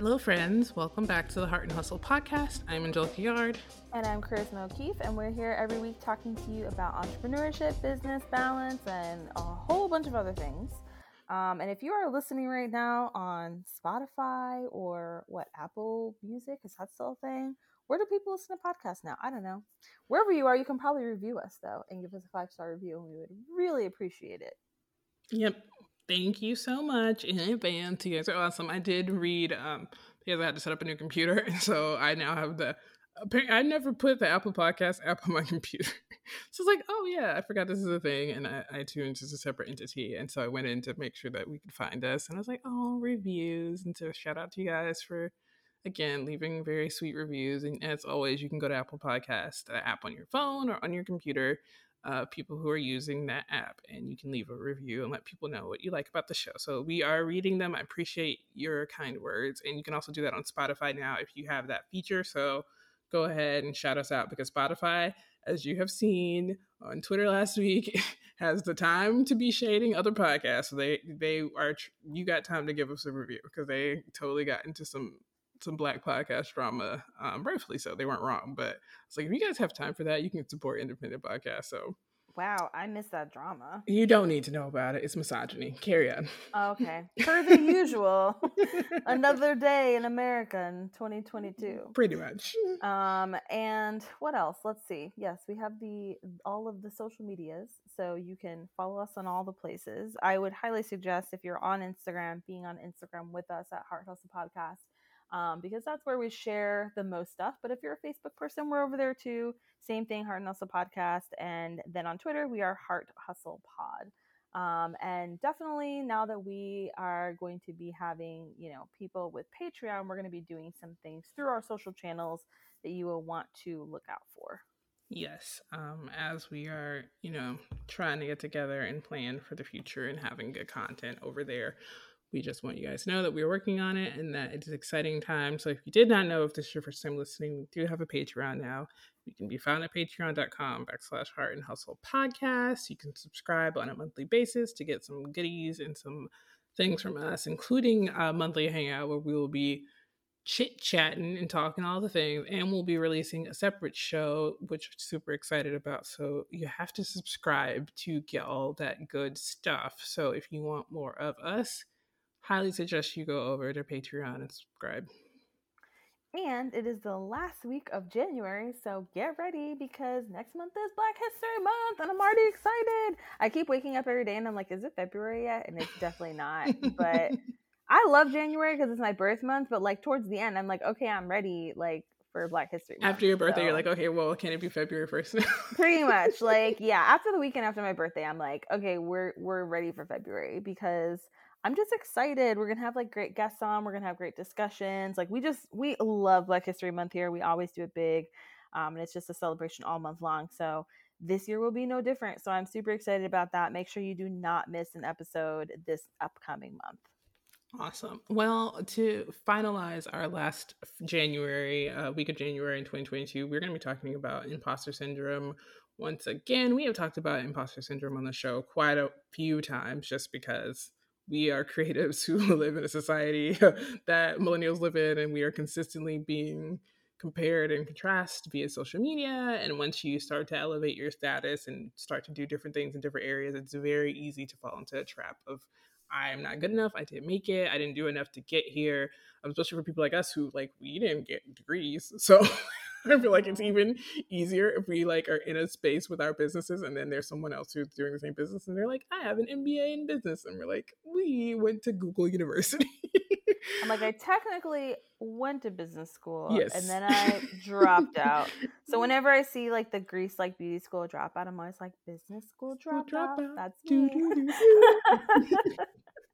Hello, friends. Welcome back to the Heart and Hustle podcast. I'm Angelica Yard. And I'm Charisma O'Keefe, and we're here every week talking to you about entrepreneurship, business, balance, and a whole bunch of other things. Um, and if you are listening right now on Spotify or what, Apple Music, is that still a thing? Where do people listen to podcasts now? I don't know. Wherever you are, you can probably review us, though, and give us a five star review, and we would really appreciate it. Yep. Thank you so much in advance. You guys are awesome. I did read um because I had to set up a new computer, and so I now have the. I never put the Apple Podcast app on my computer, so it's like, oh yeah, I forgot this is a thing, and I, iTunes is a separate entity, and so I went in to make sure that we could find us, and I was like, oh, reviews, and so shout out to you guys for again leaving very sweet reviews, and as always, you can go to Apple Podcast, the app on your phone or on your computer, uh, people who are using that app and you can leave a review and let people know what you like about the show. So we are reading them. I appreciate your kind words. And you can also do that on Spotify now if you have that feature. So go ahead and shout us out because Spotify, as you have seen on Twitter last week, has the time to be shading other podcasts. So they they are you got time to give us a review because they totally got into some some black podcast drama, um, rightfully so. They weren't wrong, but it's like if you guys have time for that, you can support independent podcasts. So Wow, I missed that drama. You don't need to know about it. It's misogyny. Carry on. Okay. Per the usual. Another day in America in 2022. Pretty much. Um and what else? Let's see. Yes, we have the all of the social medias. So you can follow us on all the places. I would highly suggest if you're on Instagram, being on Instagram with us at Heart Hustle Podcast um, because that's where we share the most stuff. But if you're a Facebook person, we're over there too. Same thing, Heart and Hustle Podcast. And then on Twitter, we are Heart Hustle Pod. Um, and definitely now that we are going to be having, you know, people with Patreon, we're going to be doing some things through our social channels that you will want to look out for. Yes, um, as we are, you know, trying to get together and plan for the future and having good content over there we just want you guys to know that we're working on it and that it's an exciting time. So if you did not know if this is your first time listening, we do have a Patreon now. You can be found at patreon.com backslash heart and hustle podcast. You can subscribe on a monthly basis to get some goodies and some things from us, including a monthly hangout where we will be chit chatting and talking all the things. And we'll be releasing a separate show, which I'm super excited about. So you have to subscribe to get all that good stuff. So if you want more of us, highly suggest you go over to Patreon and subscribe. And it is the last week of January, so get ready because next month is Black History Month and I'm already excited. I keep waking up every day and I'm like, is it February yet? And it's definitely not. but I love January because it's my birth month, but like towards the end, I'm like, okay, I'm ready. Like, for Black History Month. After your birthday, so. you're like, okay, well, can it be February first? pretty much, like, yeah. After the weekend after my birthday, I'm like, okay, we're we're ready for February because I'm just excited. We're gonna have like great guests on. We're gonna have great discussions. Like we just we love Black History Month here. We always do it big, um, and it's just a celebration all month long. So this year will be no different. So I'm super excited about that. Make sure you do not miss an episode this upcoming month. Awesome. Well, to finalize our last January uh, week of January in 2022, we're going to be talking about imposter syndrome. Once again, we have talked about imposter syndrome on the show quite a few times just because we are creatives who live in a society that millennials live in, and we are consistently being compared and contrasted via social media. And once you start to elevate your status and start to do different things in different areas, it's very easy to fall into a trap of I'm not good enough. I didn't make it. I didn't do enough to get here. Especially for people like us who like we didn't get degrees. So I feel like it's even easier if we like are in a space with our businesses and then there's someone else who's doing the same business and they're like, I have an MBA in business. And we're like, we went to Google University. I'm like, I technically went to business school yes. and then I dropped out. So whenever I see like the Grease like beauty school dropout, I'm always like, business school dropout? Drop That's me.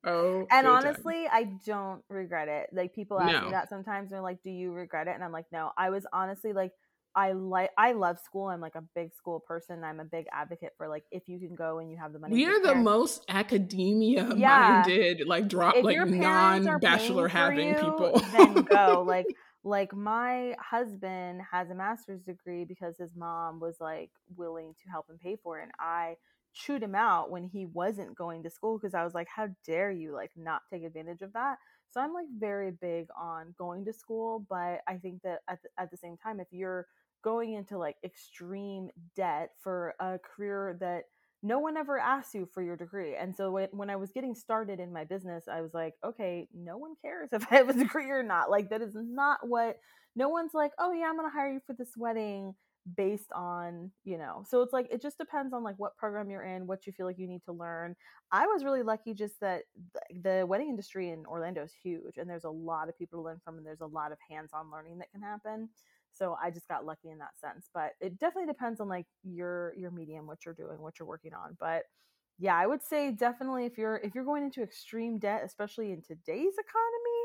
Oh, and honestly, time. I don't regret it. Like people ask no. me that sometimes. They're like, "Do you regret it?" And I'm like, "No." I was honestly like, I like, I love school. I'm like a big school person. I'm a big advocate for like if you can go and you have the money. We are the most academia yeah. minded, like drop, if like non bachelor having you, people. then go. Like, like my husband has a master's degree because his mom was like willing to help him pay for it, and I chewed him out when he wasn't going to school because I was like, how dare you like not take advantage of that? So I'm like very big on going to school, but I think that at the, at the same time, if you're going into like extreme debt for a career that no one ever asks you for your degree. And so when, when I was getting started in my business, I was like, okay, no one cares if I have a degree or not. Like, that is not what, no one's like, oh, yeah, I'm going to hire you for this wedding based on you know so it's like it just depends on like what program you're in what you feel like you need to learn. I was really lucky just that the wedding industry in orlando is huge and there's a lot of people to learn from and there's a lot of hands-on learning that can happen. So i just got lucky in that sense but it definitely depends on like your your medium what you're doing what you're working on but yeah i would say definitely if you're if you're going into extreme debt especially in today's economy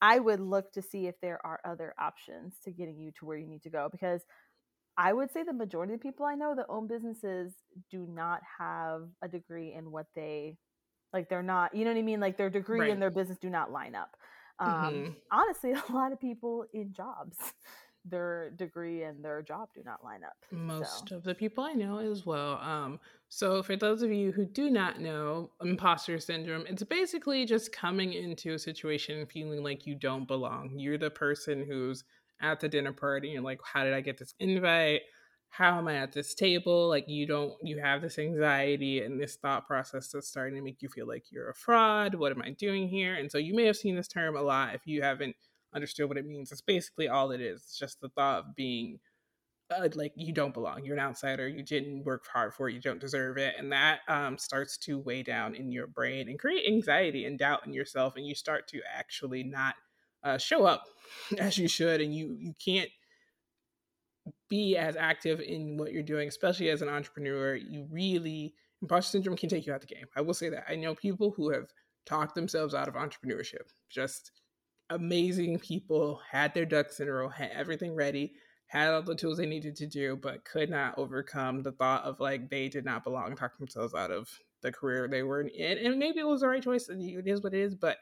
i would look to see if there are other options to getting you to where you need to go because I would say the majority of people I know that own businesses do not have a degree in what they like. They're not, you know what I mean? Like their degree right. and their business do not line up. Um, mm-hmm. Honestly, a lot of people in jobs, their degree and their job do not line up. Most so. of the people I know as well. Um, so, for those of you who do not know imposter syndrome, it's basically just coming into a situation feeling like you don't belong. You're the person who's at the dinner party and like how did i get this invite? How am i at this table? Like you don't you have this anxiety and this thought process that's starting to make you feel like you're a fraud. What am i doing here? And so you may have seen this term a lot if you haven't understood what it means. It's basically all it is. It's just the thought of being uh, like you don't belong. You're an outsider. You didn't work hard for it. You don't deserve it. And that um, starts to weigh down in your brain and create anxiety and doubt in yourself. And you start to actually not uh, show up as you should, and you you can't be as active in what you're doing, especially as an entrepreneur. You really imposter syndrome can take you out of the game. I will say that. I know people who have talked themselves out of entrepreneurship. Just amazing people had their ducks in a row, had everything ready, had all the tools they needed to do, but could not overcome the thought of like they did not belong, talk themselves out of the career they were in. And maybe it was the right choice, and it is what it is, but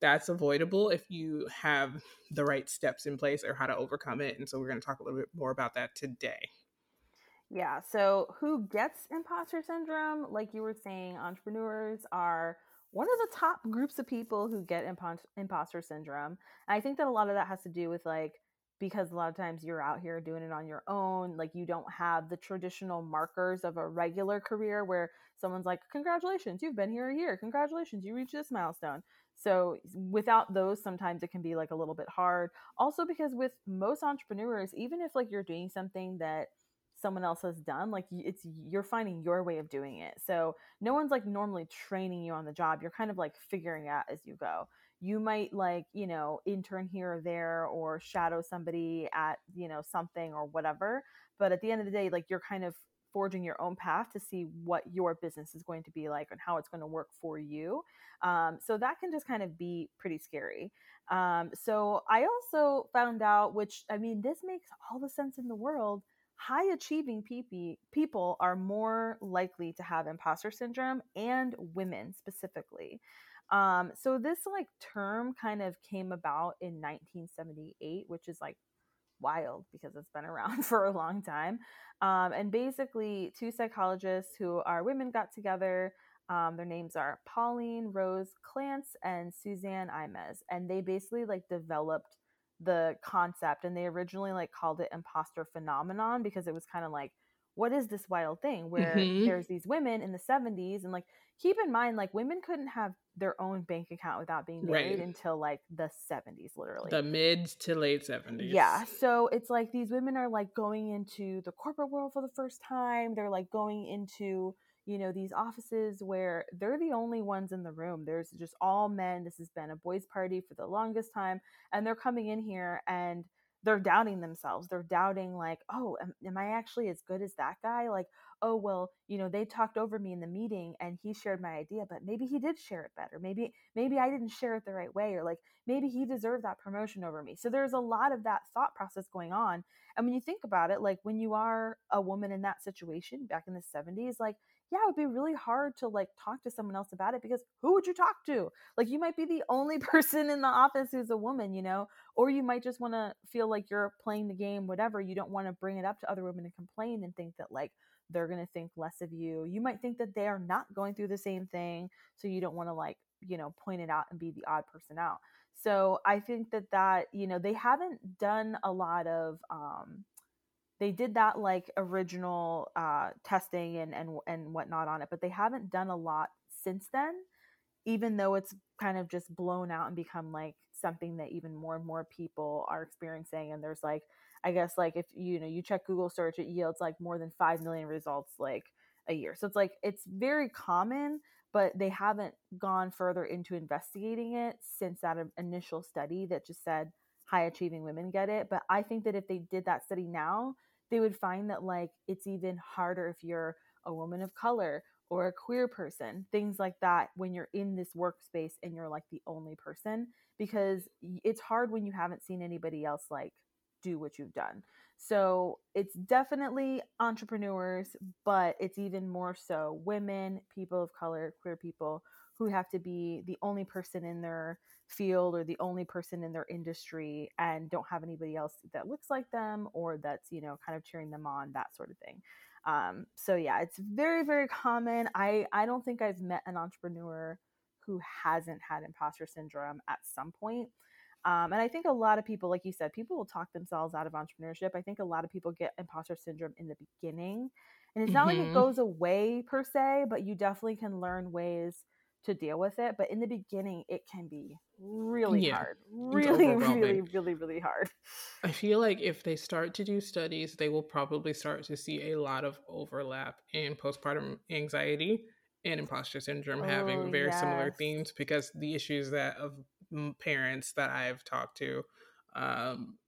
that's avoidable if you have the right steps in place or how to overcome it. And so we're going to talk a little bit more about that today. Yeah. So, who gets imposter syndrome? Like you were saying, entrepreneurs are one of the top groups of people who get imposter syndrome. And I think that a lot of that has to do with like, because a lot of times you're out here doing it on your own, like you don't have the traditional markers of a regular career where someone's like, Congratulations, you've been here a year. Congratulations, you reached this milestone. So without those, sometimes it can be like a little bit hard. Also, because with most entrepreneurs, even if like you're doing something that someone else has done, like it's you're finding your way of doing it. So no one's like normally training you on the job. You're kind of like figuring out as you go. You might like, you know, intern here or there or shadow somebody at, you know, something or whatever. But at the end of the day, like you're kind of forging your own path to see what your business is going to be like and how it's going to work for you. Um, so that can just kind of be pretty scary. Um, so I also found out, which I mean, this makes all the sense in the world. High achieving people are more likely to have imposter syndrome and women specifically. Um, so this like term kind of came about in 1978, which is like wild because it's been around for a long time. Um, and basically, two psychologists who are women got together. Um, their names are Pauline Rose Clance and Suzanne Imes, and they basically like developed the concept. And they originally like called it imposter phenomenon because it was kind of like what is this wild thing where mm-hmm. there's these women in the 70s and like keep in mind like women couldn't have their own bank account without being married right. until like the 70s literally the mid to late 70s yeah so it's like these women are like going into the corporate world for the first time they're like going into you know these offices where they're the only ones in the room there's just all men this has been a boys party for the longest time and they're coming in here and they're doubting themselves. They're doubting, like, oh, am, am, I actually as good as that guy? Like, oh, well, you know, they talked over me in the meeting and he shared my idea, but maybe he did share it better. Maybe, maybe I didn't share it the right way, or like maybe he deserved that promotion over me. So there's a lot of that thought process going on. And when you think about it, like when you are a woman in that situation back in the 70s, like yeah, it would be really hard to like talk to someone else about it because who would you talk to? Like you might be the only person in the office who's a woman, you know, or you might just want to feel like you're playing the game, whatever. You don't want to bring it up to other women and complain and think that like they're going to think less of you. You might think that they are not going through the same thing, so you don't want to like, you know, point it out and be the odd person out. So I think that that, you know, they haven't done a lot of um they did that like original uh testing and and and whatnot on it, but they haven't done a lot since then even though it's kind of just blown out and become like something that even more and more people are experiencing and there's like i guess like if you know you check google search it yields like more than 5 million results like a year. So it's like it's very common but they haven't gone further into investigating it since that initial study that just said high achieving women get it. But i think that if they did that study now they would find that like it's even harder if you're a woman of color or a queer person, things like that, when you're in this workspace and you're like the only person, because it's hard when you haven't seen anybody else like do what you've done. So it's definitely entrepreneurs, but it's even more so women, people of color, queer people who have to be the only person in their field or the only person in their industry and don't have anybody else that looks like them or that's, you know, kind of cheering them on, that sort of thing. Um, so yeah, it's very, very common. I, I don't think I've met an entrepreneur who hasn't had imposter syndrome at some point. Um, and I think a lot of people, like you said, people will talk themselves out of entrepreneurship. I think a lot of people get imposter syndrome in the beginning. And it's not mm-hmm. like it mm-hmm. goes away per se, but you definitely can learn ways to deal with it. But in the beginning, it can be really yeah, hard. Really, really, really, really hard. I feel like if they start to do studies, they will probably start to see a lot of overlap in postpartum anxiety and imposter syndrome oh, having very yes. similar themes because the issues that of parents that I've talked to um,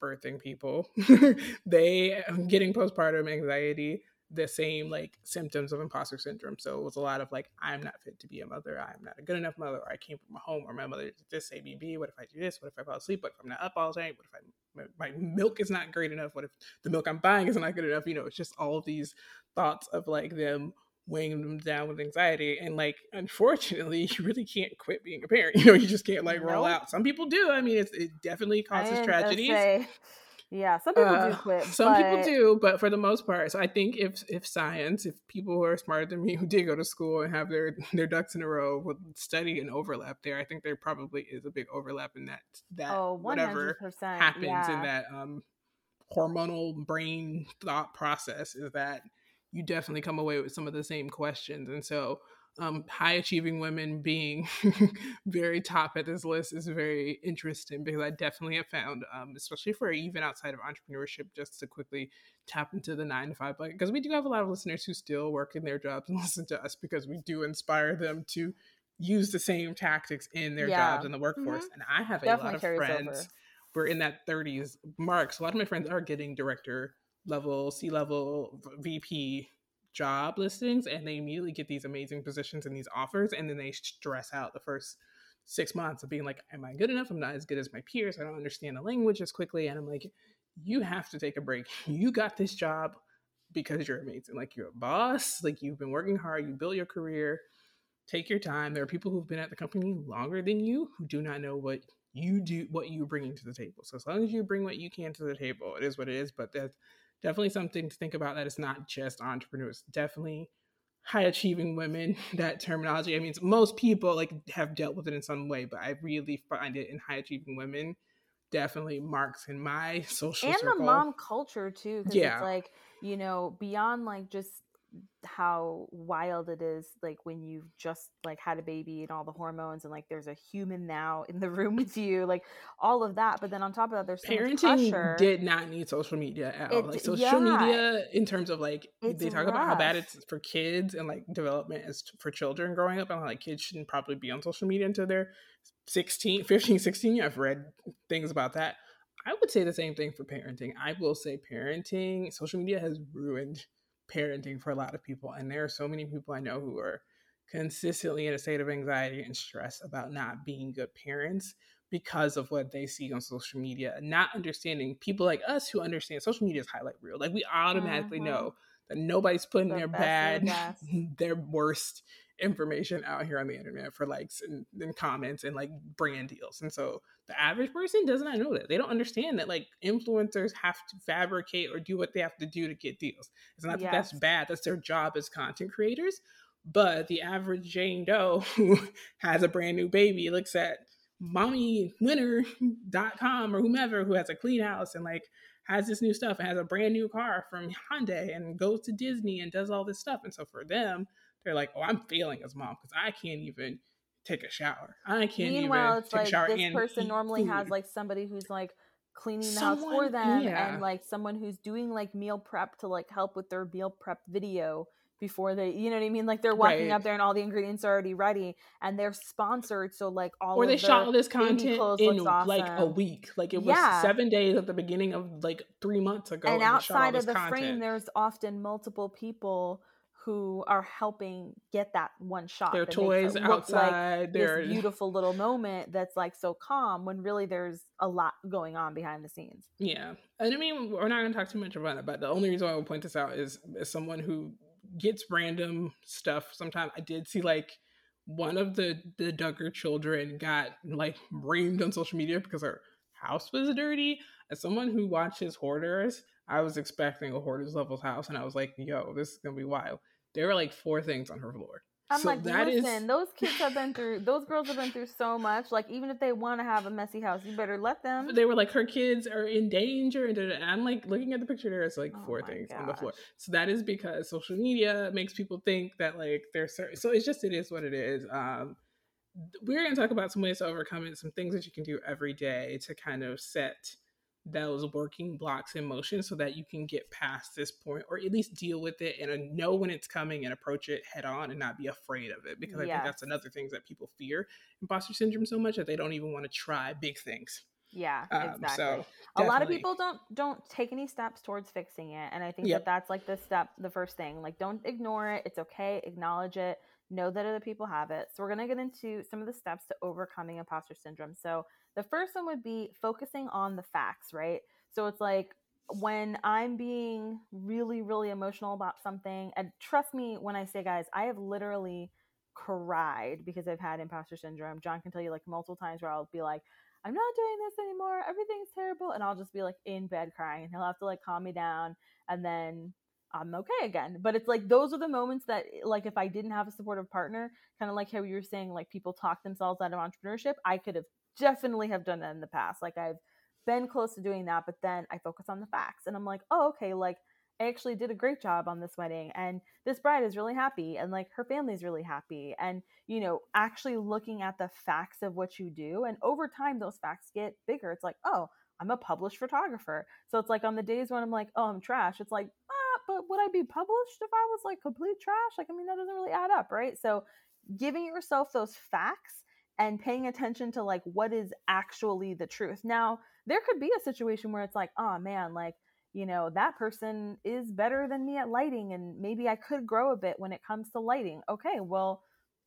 birthing people they um, getting postpartum anxiety the same like symptoms of imposter syndrome. So it was a lot of like, I'm not fit to be a mother. I'm not a good enough mother. Or I came from a home where my mother did this be. What if I do this? What if I fall asleep? What if I'm not up all day? What if I my, my milk is not great enough? What if the milk I'm buying is not good enough? You know, it's just all these thoughts of like them weighing them down with anxiety. And like, unfortunately, you really can't quit being a parent. You know, you just can't like roll out. Some people do. I mean, it definitely causes tragedies. Say, yeah, some people uh, do quit. Some but... people do, but for the most part, so I think if if science, if people who are smarter than me who did go to school and have their their ducks in a row would study and overlap there, I think there probably is a big overlap in that that oh, whatever happens yeah. in that um hormonal brain thought process is that you definitely come away with some of the same questions, and so um, high achieving women being very top at this list is very interesting because I definitely have found, um, especially for even outside of entrepreneurship, just to quickly tap into the nine to five bucket because we do have a lot of listeners who still work in their jobs and listen to us because we do inspire them to use the same tactics in their yeah. jobs in the workforce. Mm-hmm. And I have a definitely lot of friends. Over. We're in that 30s mark. So a lot of my friends are getting director level, C level, VP job listings and they immediately get these amazing positions and these offers and then they stress out the first six months of being like am i good enough? I'm not as good as my peers. I don't understand the language as quickly. And i'm like you have to take a break. You got this job because you're amazing. Like you're a boss. Like you've been working hard. You built your career. Take your time. There are people who've been at the company longer than you who do not know what you do what you're bringing to the table. So as long as you bring what you can to the table it is what it is but that definitely something to think about that it's not just entrepreneurs definitely high achieving women that terminology i mean most people like have dealt with it in some way but i really find it in high achieving women definitely marks in my social and circle. the mom culture too yeah it's like you know beyond like just how wild it is like when you've just like had a baby and all the hormones and like there's a human now in the room with you like all of that but then on top of that there's so parenting did not need social media at all like social yeah. media in terms of like it's they talk rough. about how bad it's for kids and like development is for children growing up and like kids shouldn't probably be on social media until they're 16 15 16 i've read things about that i would say the same thing for parenting i will say parenting social media has ruined parenting for a lot of people. And there are so many people I know who are consistently in a state of anxiety and stress about not being good parents because of what they see on social media and not understanding people like us who understand social media is highlight reel. Like we automatically mm-hmm. know that nobody's putting the their bad, their worst information out here on the internet for likes and, and comments and like brand deals. And so the average person does not know that. They don't understand that like influencers have to fabricate or do what they have to do to get deals. It's not yes. that that's bad. That's their job as content creators. But the average Jane Doe who has a brand new baby looks at mommywinner.com or whomever who has a clean house and like has this new stuff and has a brand new car from Hyundai and goes to Disney and does all this stuff. And so for them, they're like, oh, I'm failing as mom because I can't even take a shower. I can't Meanwhile, even it's take like a shower. This person normally food. has like somebody who's like cleaning the someone, house for them yeah. and like someone who's doing like meal prep to like help with their meal prep video before they you know what I mean? Like they're walking right. up there and all the ingredients are already ready and they're sponsored. So like all or they shot all this content in awesome. like a week. Like it was yeah. seven days at the beginning of like three months ago. And, and outside of the content. frame, there's often multiple people who are helping get that one shot. Their toys outside. Like this beautiful little moment that's like so calm when really there's a lot going on behind the scenes. Yeah, and I mean we're not going to talk too much about it, but the only reason I would point this out is as someone who gets random stuff. Sometimes I did see like one of the the Duggar children got like reamed on social media because her house was dirty. As someone who watches hoarders, I was expecting a hoarders level house, and I was like, "Yo, this is gonna be wild." There were like four things on her floor. I'm so like, listen, is... those kids have been through, those girls have been through so much. Like, even if they want to have a messy house, you better let them. They were like, her kids are in danger, and, I'm like looking at the picture. There's like oh four things gosh. on the floor. So that is because social media makes people think that like they're certain. So it's just it is what it is. Um, we're going to talk about some ways to overcome it, some things that you can do every day to kind of set those working blocks in motion so that you can get past this point or at least deal with it and know when it's coming and approach it head on and not be afraid of it because yes. I think that's another thing that people fear imposter syndrome so much that they don't even want to try big things. Yeah, um, exactly. So a lot of people don't don't take any steps towards fixing it, and I think yep. that that's like the step, the first thing. Like, don't ignore it. It's okay. Acknowledge it. Know that other people have it. So we're gonna get into some of the steps to overcoming imposter syndrome. So the first one would be focusing on the facts, right? So it's like when I'm being really, really emotional about something, and trust me when I say, guys, I have literally cried because I've had imposter syndrome. John can tell you like multiple times where I'll be like, I'm not doing this anymore. Everything's terrible. And I'll just be like in bed crying and he'll have to like calm me down and then I'm okay again. But it's like those are the moments that like if I didn't have a supportive partner, kind of like how you were saying, like people talk themselves out of entrepreneurship, I could have definitely have done that in the past. Like I've been close to doing that, but then I focus on the facts and I'm like, oh, okay, like I actually did a great job on this wedding and this bride is really happy and like her family's really happy. And, you know, actually looking at the facts of what you do. And over time, those facts get bigger. It's like, oh, I'm a published photographer. So it's like on the days when I'm like, oh, I'm trash, it's like, ah, but would I be published if I was like complete trash? Like, I mean, that doesn't really add up, right? So giving yourself those facts and paying attention to like what is actually the truth. Now, there could be a situation where it's like, oh man, like, you know, that person is better than me at lighting and maybe I could grow a bit when it comes to lighting. Okay, well,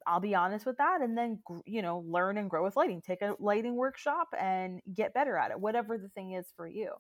I'll be honest with that and then, you know, learn and grow with lighting. Take a lighting workshop and get better at it, whatever the thing is for you.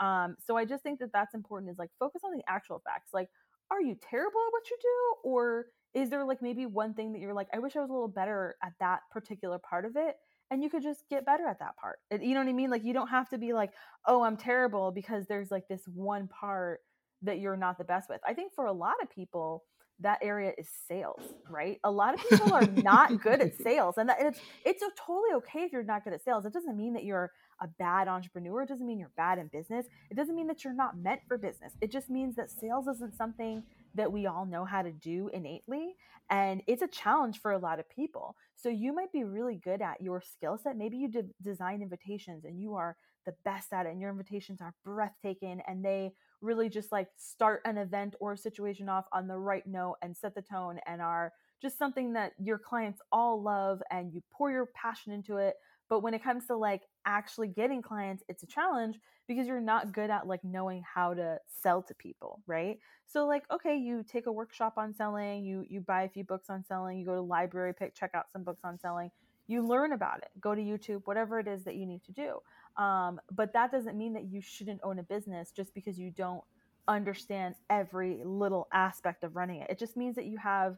Um, so I just think that that's important is like focus on the actual facts. Like, are you terrible at what you do? Or is there like maybe one thing that you're like i wish i was a little better at that particular part of it and you could just get better at that part you know what i mean? Like you don't have to be like oh i'm terrible because there's like this one part that you're not the best with. I think for a lot of people that area is sales right? A lot of people are not good at sales and, that, it's it's totally okay if you're not good at sales. It doesn't mean that you're a bad entrepreneur. It doesn't mean you're bad in business. It doesn't mean that you're not meant for business. It just means that sales isn't something that we all know how to do innately. And it's a challenge for a lot of people. So you might be really good at your skill set. Maybe you de- design invitations and you are the best at it, and your invitations are breathtaking and they really just like start an event or a situation off on the right note and set the tone and are just something that your clients all love and you pour your passion into it but when it comes to like actually getting clients it's a challenge because you're not good at like knowing how to sell to people right? So like okay you take a workshop on selling you you buy a few books on selling you go to library pick check out some books on selling you learn about it go to youtube whatever it is that you need to do. Um, but that doesn't mean that you shouldn't own a business just because you don't understand every little aspect of running it. It just means that you have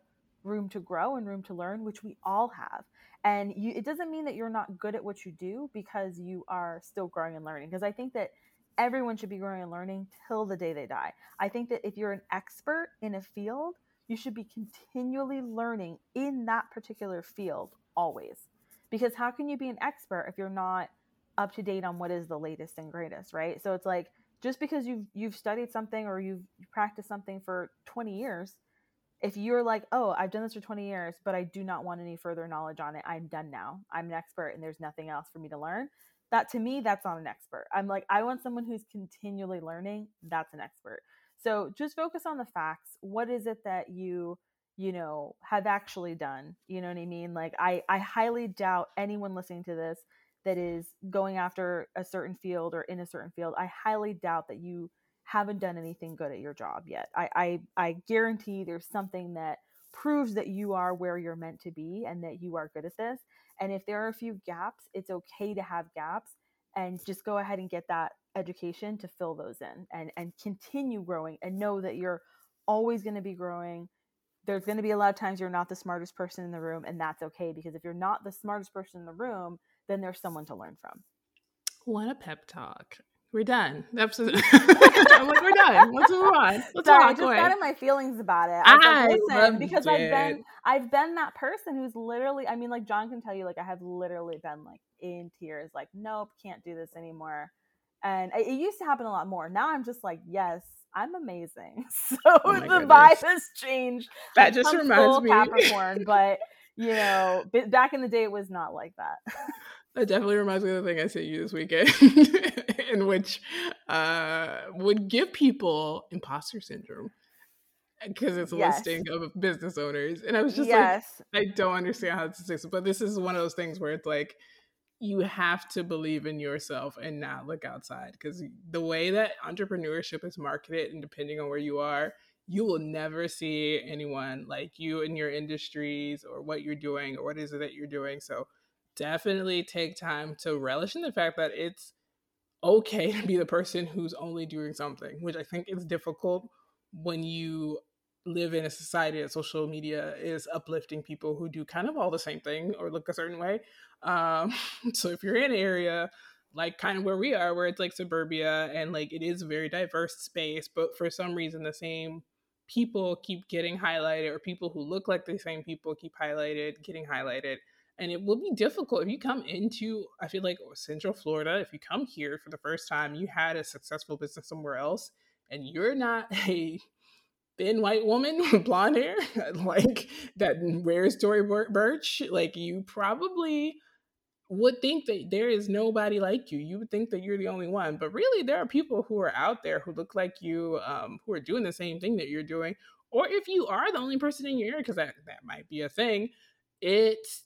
room to grow and room to learn, which we all have. And you, it doesn't mean that you're not good at what you do because you are still growing and learning. Because I think that everyone should be growing and learning till the day they die. I think that if you're an expert in a field, you should be continually learning in that particular field always. Because how can you be an expert if you're not up to date on what is the latest and greatest, right? So it's like just because you've you've studied something or you've practiced something for 20 years, if you're like, "Oh, I've done this for 20 years, but I do not want any further knowledge on it. I'm done now. I'm an expert and there's nothing else for me to learn." That to me, that's not an expert. I'm like, I want someone who's continually learning. That's an expert. So just focus on the facts. What is it that you, you know, have actually done? You know what I mean? Like I I highly doubt anyone listening to this that is going after a certain field or in a certain field. I highly doubt that you haven't done anything good at your job yet. I I, I guarantee there's something that proves that you are where you're meant to be and that you are good at this. And if there are a few gaps, it's okay to have gaps and just go ahead and get that education to fill those in and and continue growing and know that you're always going to be growing there's going to be a lot of times you're not the smartest person in the room and that's okay because if you're not the smartest person in the room then there's someone to learn from what a pep talk we're done. That's I'm like, we're done. Let's move on. Let's Sorry, I just got in my feelings about it. I, I like, because it. I've been I've been that person who's literally I mean, like John can tell you, like I have literally been like in tears, like, nope, can't do this anymore. And it, used to happen a lot more. Now I'm just like, yes, I'm amazing. So oh the goodness. vibe has changed. That just reminds me Capricorn, but you know, back in the day, it was not like that. That definitely reminds me of the thing I sent you this weekend, in which uh, would give people imposter syndrome because it's a yes. listing of business owners, and I was just yes. like, I don't understand how to say this is, but this is one of those things where it's like you have to believe in yourself and not look outside because the way that entrepreneurship is marketed and depending on where you are you will never see anyone like you in your industries or what you're doing or what is it that you're doing so definitely take time to relish in the fact that it's okay to be the person who's only doing something which i think is difficult when you live in a society that social media is uplifting people who do kind of all the same thing or look a certain way. Um, so if you're in an area like kind of where we are, where it's like suburbia and like it is a very diverse space, but for some reason the same people keep getting highlighted or people who look like the same people keep highlighted, getting highlighted. And it will be difficult if you come into, I feel like Central Florida, if you come here for the first time, you had a successful business somewhere else, and you're not a thin white woman with blonde hair, like that wears Tory Burch like you probably would think that there is nobody like you. You would think that you're the only one, but really there are people who are out there who look like you, um, who are doing the same thing that you're doing. Or if you are the only person in your area, because that that might be a thing, it's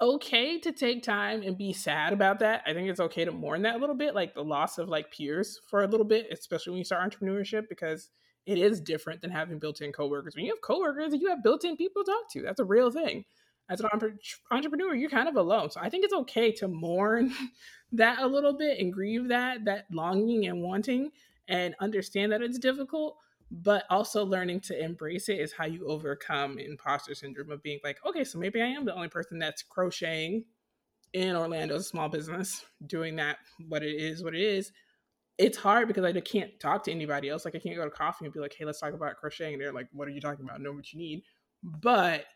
okay to take time and be sad about that. I think it's okay to mourn that a little bit, like the loss of like peers for a little bit, especially when you start entrepreneurship, because it is different than having built-in coworkers. When you have coworkers, you have built-in people to talk to. That's a real thing. As an entrepreneur, you're kind of alone. So I think it's okay to mourn that a little bit and grieve that that longing and wanting and understand that it's difficult but also learning to embrace it is how you overcome imposter syndrome of being like okay so maybe i am the only person that's crocheting in orlando as a small business doing that what it is what it is it's hard because I can't talk to anybody else. Like I can't go to coffee and be like, hey, let's talk about crocheting. And they're like, what are you talking about? Know what you need. But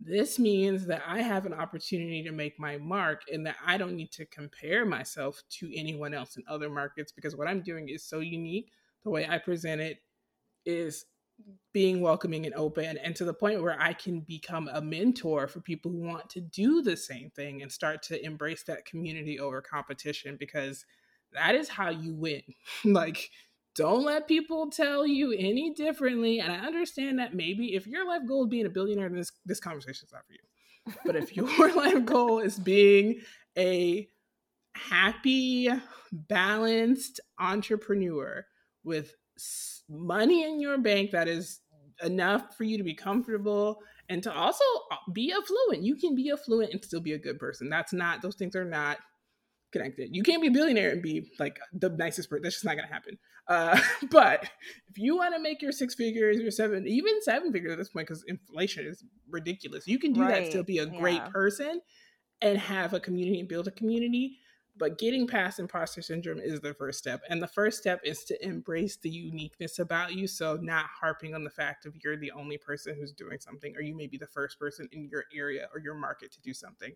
this means that I have an opportunity to make my mark and that I don't need to compare myself to anyone else in other markets because what I'm doing is so unique. The way I present it is being welcoming and open and to the point where I can become a mentor for people who want to do the same thing and start to embrace that community over competition because that is how you win. like, don't let people tell you any differently. And I understand that maybe if your life goal is being a billionaire, then this, this conversation is not for you. But if your life goal is being a happy, balanced entrepreneur with money in your bank that is enough for you to be comfortable and to also uh, be affluent. You can be affluent and still be a good person. That's not, those things are not connected. You can't be a billionaire and be like the nicest person. That's just not gonna happen. Uh, but if you want to make your six figures, your seven, even seven figures at this point, because inflation is ridiculous, you can do right. that still be a great yeah. person and have a community and build a community. But getting past imposter syndrome is the first step. And the first step is to embrace the uniqueness about you. So, not harping on the fact of you're the only person who's doing something, or you may be the first person in your area or your market to do something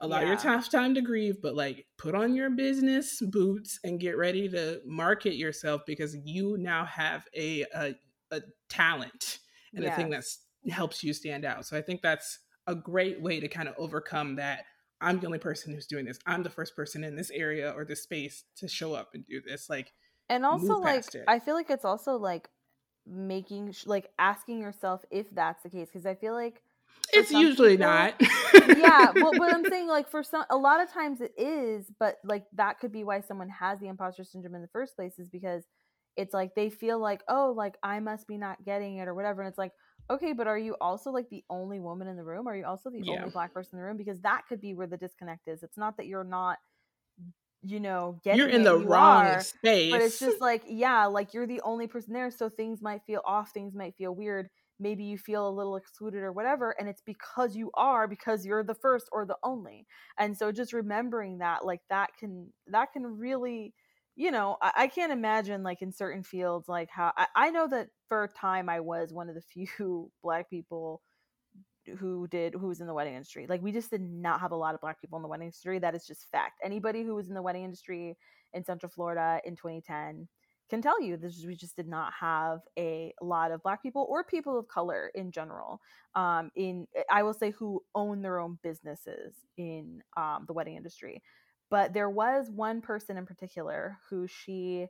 allow yeah. your tough time to grieve, but like put on your business boots and get ready to market yourself because you now have a a, a talent and yes. a thing that helps you stand out. So I think that's a great way to kind of overcome that. I'm the only person who's doing this. I'm the first person in this area or this space to show up and do this. Like, and also like it. I feel like it's also like making like asking yourself if that's the case because I feel like it's usually people, not. yeah, well, but I'm saying like for some, a lot of times it is, but like that could be why someone has the imposter syndrome in the first place is because it's like they feel like oh like I must be not getting it or whatever, and it's like okay, but are you also like the only woman in the room? Are you also the yeah. only black person in the room? Because that could be where the disconnect is. It's not that you're not you know, getting you're in the you wrong are, space. But it's just like, yeah, like you're the only person there, so things might feel off, things might feel weird maybe you feel a little excluded or whatever and it's because you are because you're the first or the only and so just remembering that like that can that can really you know I, I can't imagine like in certain fields like how I, I know that for time i was one of the few black people who did who was in the wedding industry. Like we just did not have a lot of black people in the wedding industry. That is just fact. Anybody who was in the wedding industry in central florida in 2010 can tell you this we just did not have a lot of black people or people of color in general um, in eh, i will say who own their own businesses in um, the wedding industry. But there was one person in particular who she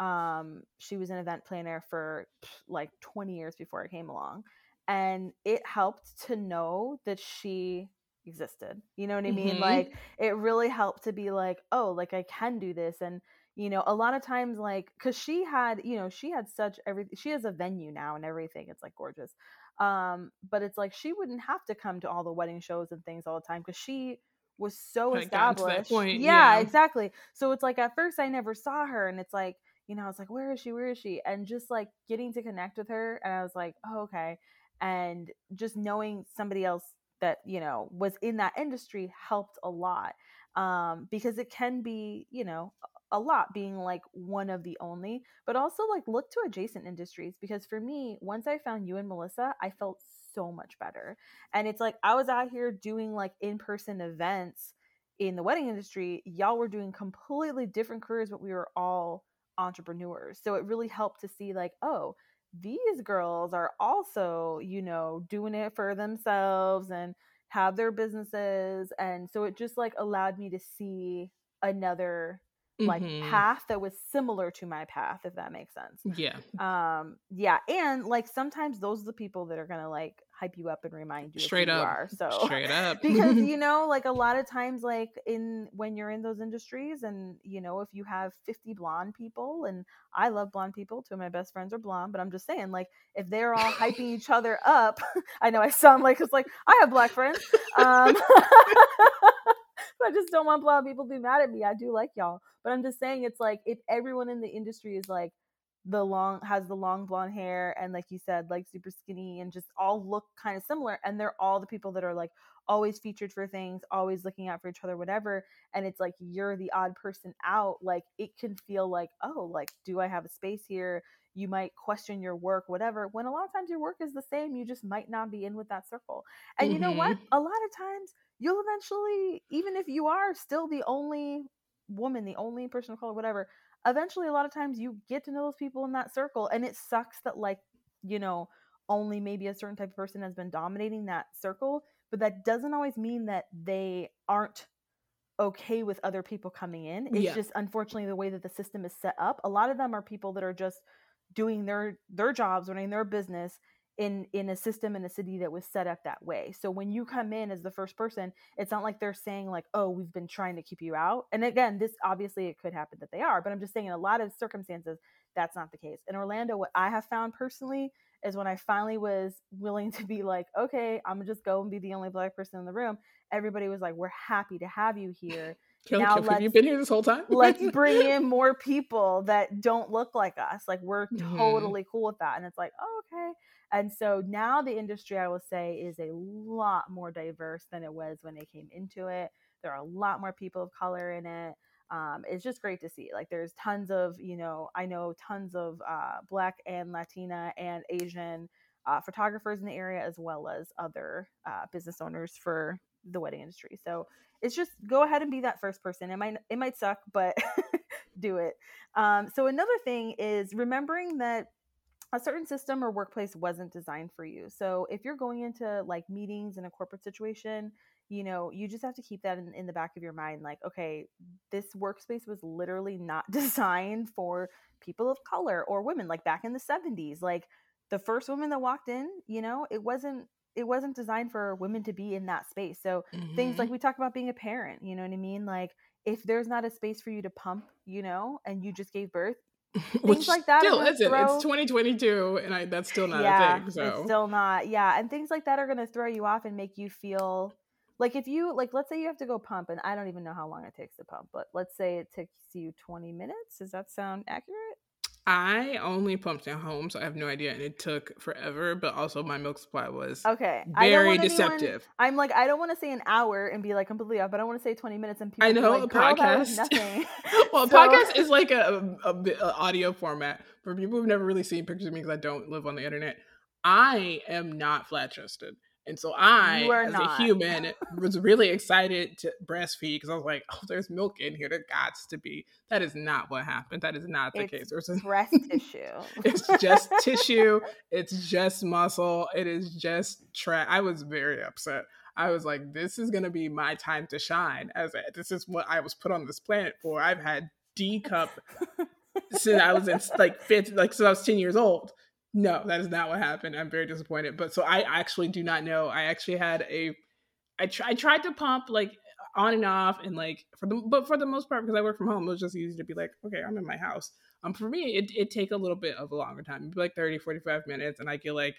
um, she was an event planner for like 20 years before i came along and it helped to know that she existed you know what i mean? Mm-hmm. like it really helped to be like oh like i can do this and you know a lot of times like because she had you know she had such everything she has a venue now and everything it's like gorgeous um but it's like she wouldn't have to come to all the wedding shows and things all the time because she was so established. point, yeah, yeah exactly so it's like at first i never saw her and it's like you know i was like where is she where is she and just like getting to connect with her and i was like oh, okay and just knowing somebody else that you know was in that industry helped a lot um, because it can be you know a lot being like one of the only, but also like look to adjacent industries because for me, once I found you and Melissa, I felt so much better. And it's like I was out here doing like in person events in the wedding industry. Y'all were doing completely different careers, but we were all entrepreneurs. So it really helped to see like, oh, these girls are also, you know, doing it for themselves and have their businesses. And so it just like allowed me to see another like mm-hmm. path that was similar to my path if that makes sense. Yeah. Um yeah and like sometimes those are the people that are gonna like hype you up and remind you straight up. you are so straight up. because you know like a lot of times like in when you're in those industries and you know if you have 50 blonde people and i love blonde people two of my best friends are blonde but i'm just saying like if they're all hyping each other up i know i sound like it's like i have black friends. Um I just don't want blonde people to be mad at me. I do like y'all. But I'm just saying it's like if everyone in the industry is like the long has the long blonde hair and like you said, like super skinny and just all look kind of similar and they're all the people that are like always featured for things, always looking out for each other, whatever. And it's like you're the odd person out, like it can feel like, oh, like, do I have a space here? You might question your work, whatever. When a lot of times your work is the same, you just might not be in with that circle. And mm-hmm. you know what? Mm-hmm. A lot of times you'll eventually, even if you are still the only woman, the only person of color, whatever, eventually a lot of times you get to know those people in that circle. And it sucks that, like, you know, only maybe a certain type of person has been dominating that circle, but that doesn't always mean that they aren't okay with other people coming in. It's yeah. just unfortunately the way that the system is set up. A lot of them are people that are just doing their their jobs, running their business, in in a system in a city that was set up that way so when you come in as the first person it's not like they're saying like oh we've been trying to keep you out and again this obviously it could happen that they are but i'm just saying in a lot of circumstances that's not the case in orlando what i have found personally is when i finally was willing to be like okay i'm just go and be the only black person in the room everybody was like, "We're happy to have you here." Kill, now have you been here this whole time? let's bring in more people that don't look like us. Like we're mm-hmm. totally cool with that. And it's like, oh, okay. And so now the industry, I will say, is a lot more diverse than it was when they came into it. There are a lot more people of color in it. Um, it's just great to see. Like there's tons of, you know, I know tons of uh, Black and Latina and Asian uh, photographers in the area, as well as other uh, business owners for the wedding industry. So it's just go ahead and be that first person. It might it might suck, but do it. Um, so another thing is remembering that a certain system or workplace wasn't designed for you. So if you're going into like meetings in a corporate situation, you know, you just have to keep that in, in the back of your mind. Like, okay, this workspace was literally not designed for people of color or women. Like back in the 70s, like the first woman that walked in, you know, it wasn't it wasn't designed for women to be in that space. So mm-hmm. things like we talk about being a parent, you know what I mean? Like if there's not a space for you to pump, you know, and you just gave birth, things like that still isn't. Throw... It's 2022, and I, that's still not yeah, a thing. So it's still not. Yeah, and things like that are going to throw you off and make you feel like if you like. Let's say you have to go pump, and I don't even know how long it takes to pump, but let's say it takes you 20 minutes. Does that sound accurate? I only pumped at home, so I have no idea, and it took forever. But also, my milk supply was okay. Very deceptive. Anyone, I'm like, I don't want to say an hour and be like completely off, but I want to say 20 minutes and people. I know like, a podcast. nothing. well, so... podcast is like a, a, a, audio format for people who've never really seen pictures of me because I don't live on the internet. I am not flat chested. And so I, as not. a human, was really excited to breastfeed because I was like, "Oh, there's milk in here. There gots to be." That is not what happened. That is not the it's case. There's a breast tissue. it's just tissue. It's just muscle. It is just trash. I was very upset. I was like, "This is gonna be my time to shine." As a, this is what I was put on this planet for. I've had D cup since I was in like fifth, like since I was ten years old no, that is not what happened. I'm very disappointed. But so I actually do not know. I actually had a, I, tr- I tried to pump like on and off and like for the, but for the most part, because I work from home, it was just easy to be like, okay, I'm in my house. Um, for me, it, it take a little bit of a longer time, be like 30, 45 minutes. And I get like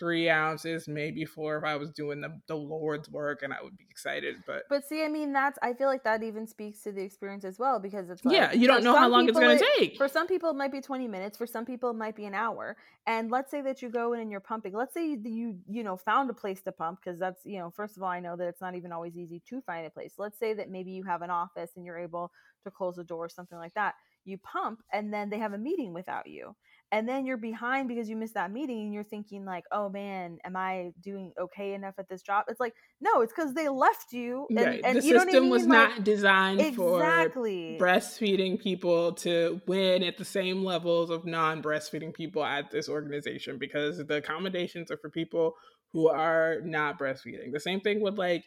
three ounces, maybe four if I was doing the, the Lord's work and I would be excited. But But see, I mean that's I feel like that even speaks to the experience as well because it's like, Yeah, you don't know how long it's gonna it, take. For some people it might be 20 minutes, for some people it might be an hour. And let's say that you go in and you're pumping. Let's say you you, you know found a place to pump because that's you know, first of all, I know that it's not even always easy to find a place. Let's say that maybe you have an office and you're able to close the door or something like that. You pump and then they have a meeting without you and then you're behind because you missed that meeting and you're thinking like oh man am i doing okay enough at this job it's like no it's because they left you and, right. and the you system I mean? was like, not designed exactly. for breastfeeding people to win at the same levels of non-breastfeeding people at this organization because the accommodations are for people who are not breastfeeding the same thing with like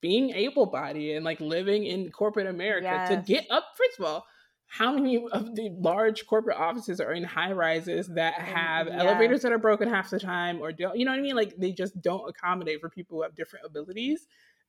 being able-bodied and like living in corporate america yes. to get up first of all how many of the large corporate offices are in high rises that oh have yeah. elevators that are broken half the time or don't you know what i mean? Like they just don't accommodate for people who have different abilities.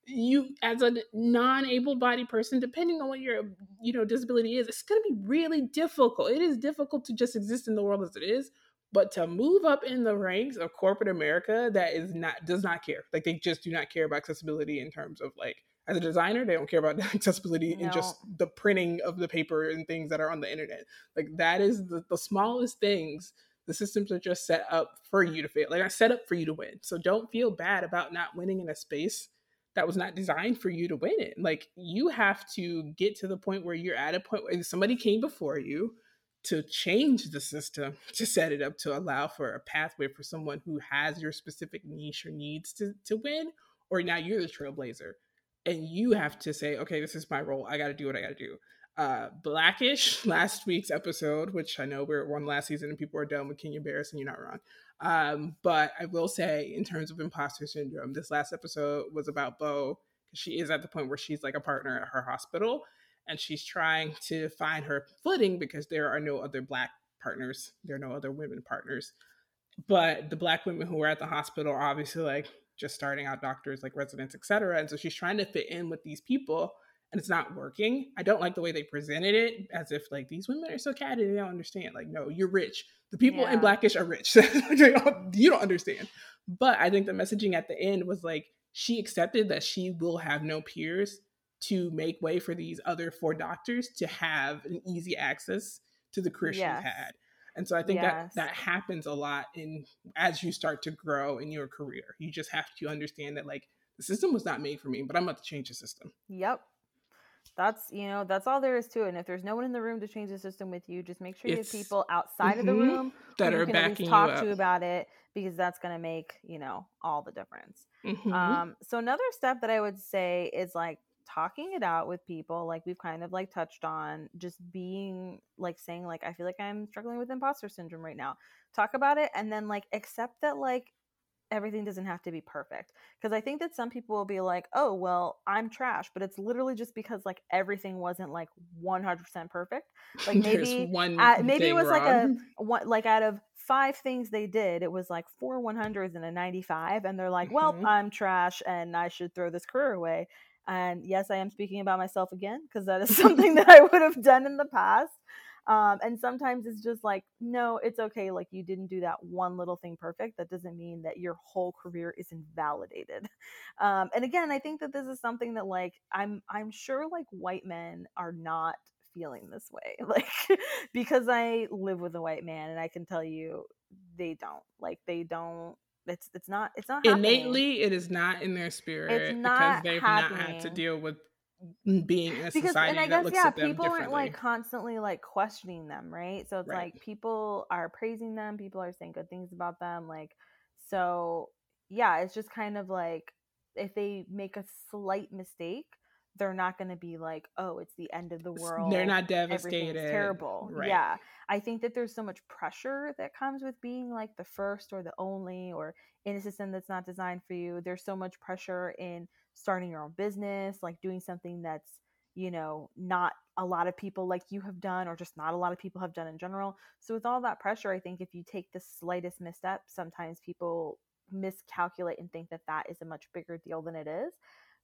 You as a non-able bodied person depending on what your you know disability is it's going to be really difficult. It is difficult to just exist in the world as it is but to move up in the ranks of corporate america that is not does not care. Like they just do not care about accessibility in terms of like as a designer, they don't care about the accessibility no. and just the printing of the paper and things that are on the internet. Like that is the, the smallest things. The systems are just set up for you to fail. Like I set up for you to win. So don't feel bad about not winning in a space that was not designed for you to win it. Like you have to get to the point where you're at a point where somebody came before you to change the system to set it up to allow for a pathway for someone who has your specific niche or needs to, to win, or now you're the trailblazer and you have to say, okay, this is my role. I got to do what I got to do. Uh, Blackish, last week's episode, which I know we're one last season and people are done with Kenya Barris, and you're not wrong. Um, but I will say, in terms of imposter syndrome, this last episode was about Bow because she is at the point where she's like a partner at her hospital and she's trying to find her footing because there are no other Black partners, there are no other women partners. But the Black women who are at the hospital are obviously like, just starting out doctors like residents etc and so she's trying to fit in with these people and it's not working i don't like the way they presented it as if like these women are so catty they don't understand like no you're rich the people yeah. in blackish are rich you don't understand but i think the messaging at the end was like she accepted that she will have no peers to make way for these other four doctors to have an easy access to the career yes. she had. And so I think yes. that that happens a lot in as you start to grow in your career. You just have to understand that like the system was not made for me, but I'm about to change the system. Yep. That's you know that's all there is to it. And if there's no one in the room to change the system with you, just make sure it's, you have people outside mm-hmm, of the mm-hmm. room that are backing talk to you to about it because that's going to make you know all the difference. Mm-hmm. Um, so another step that I would say is like talking it out with people like we've kind of like touched on just being like saying like i feel like i'm struggling with imposter syndrome right now talk about it and then like accept that like everything doesn't have to be perfect because i think that some people will be like oh well i'm trash but it's literally just because like everything wasn't like 100% perfect like maybe one maybe it was wrong. like a one like out of five things they did it was like four 100s and a 95 and they're like well mm-hmm. i'm trash and i should throw this career away and yes, I am speaking about myself again because that is something that I would have done in the past. Um, and sometimes it's just like, no, it's okay. Like you didn't do that one little thing perfect. That doesn't mean that your whole career is invalidated. Um, and again, I think that this is something that like I'm I'm sure like white men are not feeling this way. Like because I live with a white man and I can tell you they don't. Like they don't it's it's not it's not innately happening. it is not in their spirit because they've happening. not had to deal with being in a because, society and I guess, yeah, people aren't like constantly like questioning them, right? So it's right. like people are praising them, people are saying good things about them, like so yeah, it's just kind of like if they make a slight mistake, they're not going to be like, oh, it's the end of the world. They're not devastated. Terrible. Right. Yeah. I think that there's so much pressure that comes with being like the first or the only or in a system that's not designed for you. There's so much pressure in starting your own business, like doing something that's, you know, not a lot of people like you have done or just not a lot of people have done in general. So with all that pressure, I think if you take the slightest misstep, sometimes people miscalculate and think that that is a much bigger deal than it is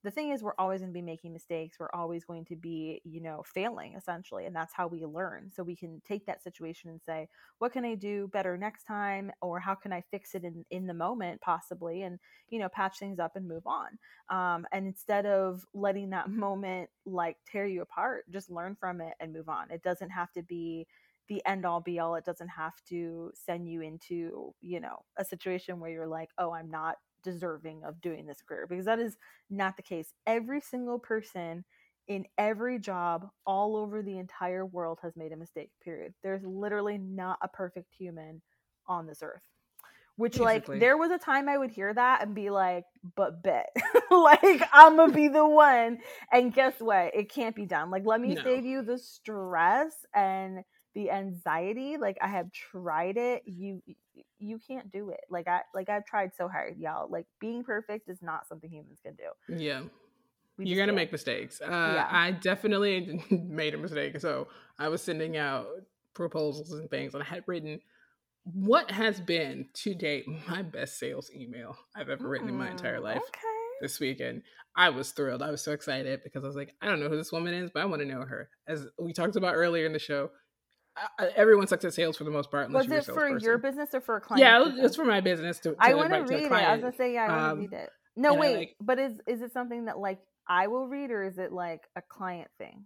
the thing is we're always going to be making mistakes we're always going to be you know failing essentially and that's how we learn so we can take that situation and say what can i do better next time or how can i fix it in in the moment possibly and you know patch things up and move on um, and instead of letting that moment like tear you apart just learn from it and move on. It doesn't have to be the end all be all it doesn't have to send you into you know a situation where you're like oh i'm not deserving of doing this career because that is not the case. Every single person in every job all over the entire world has made a mistake, period. There's literally not a perfect human on this earth. Which Basically. like there was a time I would hear that and be like, but bet. like I'm gonna be the one. And guess what? It can't be done. Like let me no. save you the stress and the anxiety like i have tried it you you can't do it. Like i like i've tried so hard y'all. Like being perfect is not something humans can do. Yeah. You're gonna can't. make mistakes. Uh, yeah. i definitely made a mistake. So i was sending out proposals and things and i had written. What has been to date my best sales email i've ever written in my entire life okay. this weekend? I was thrilled. I was so excited because i was like i don't know who this woman is but i want to know her. As we talked about earlier in the show everyone sucks at sales for the most part. Was it for your business or for a client? Yeah, business? it's for my business. To, to I want to read it. I was gonna say yeah, I want to um, read it. No, wait, like, but is is it something that like I will read, or is it like a client thing?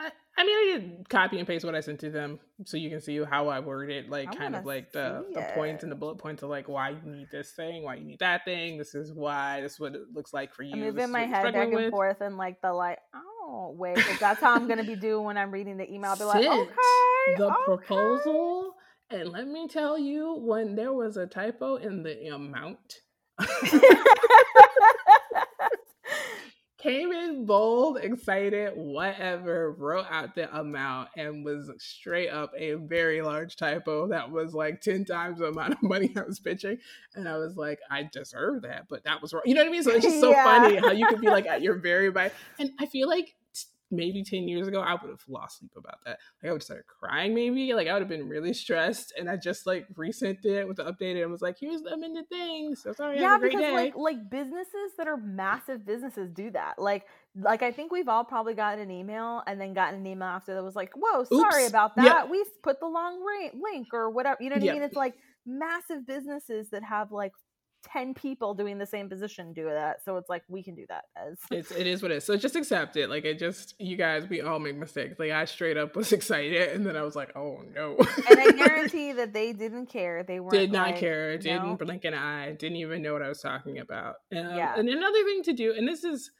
I, I mean, I did copy and paste what I sent to them, so you can see how I worded, it, like I kind of like the the points and the bullet points of like why you need this thing, why you need that thing. This is why. This is what it looks like for you. I'm moving my head back and with. forth, and like the like, oh wait, that's how I'm gonna be doing when I'm reading the email. I'll be like, okay the okay. proposal. And let me tell you, when there was a typo in the amount, came in bold, excited, whatever, wrote out the amount and was straight up a very large typo that was like 10 times the amount of money I was pitching. And I was like, I deserve that, but that was wrong. You know what I mean? So it's just so yeah. funny how you could be like at your very best. And I feel like maybe 10 years ago, I would have lost sleep about that. Like I would have started crying maybe. Like I would have been really stressed. And I just like resent it with the updated and was like, here's the amended thing. So sorry, yeah, because day. like like businesses that are massive businesses do that. Like like I think we've all probably gotten an email and then gotten an email after that was like, whoa, sorry Oops. about that. Yep. We put the long link or whatever. You know what yep. I mean? It's like massive businesses that have like 10 people doing the same position do that so it's like we can do that as it's it is what it is so just accept it like it just you guys we all make mistakes like i straight up was excited and then i was like oh no and i guarantee that they didn't care they weren't did not like, care didn't blink an eye didn't even know what i was talking about um, Yeah. and another thing to do and this is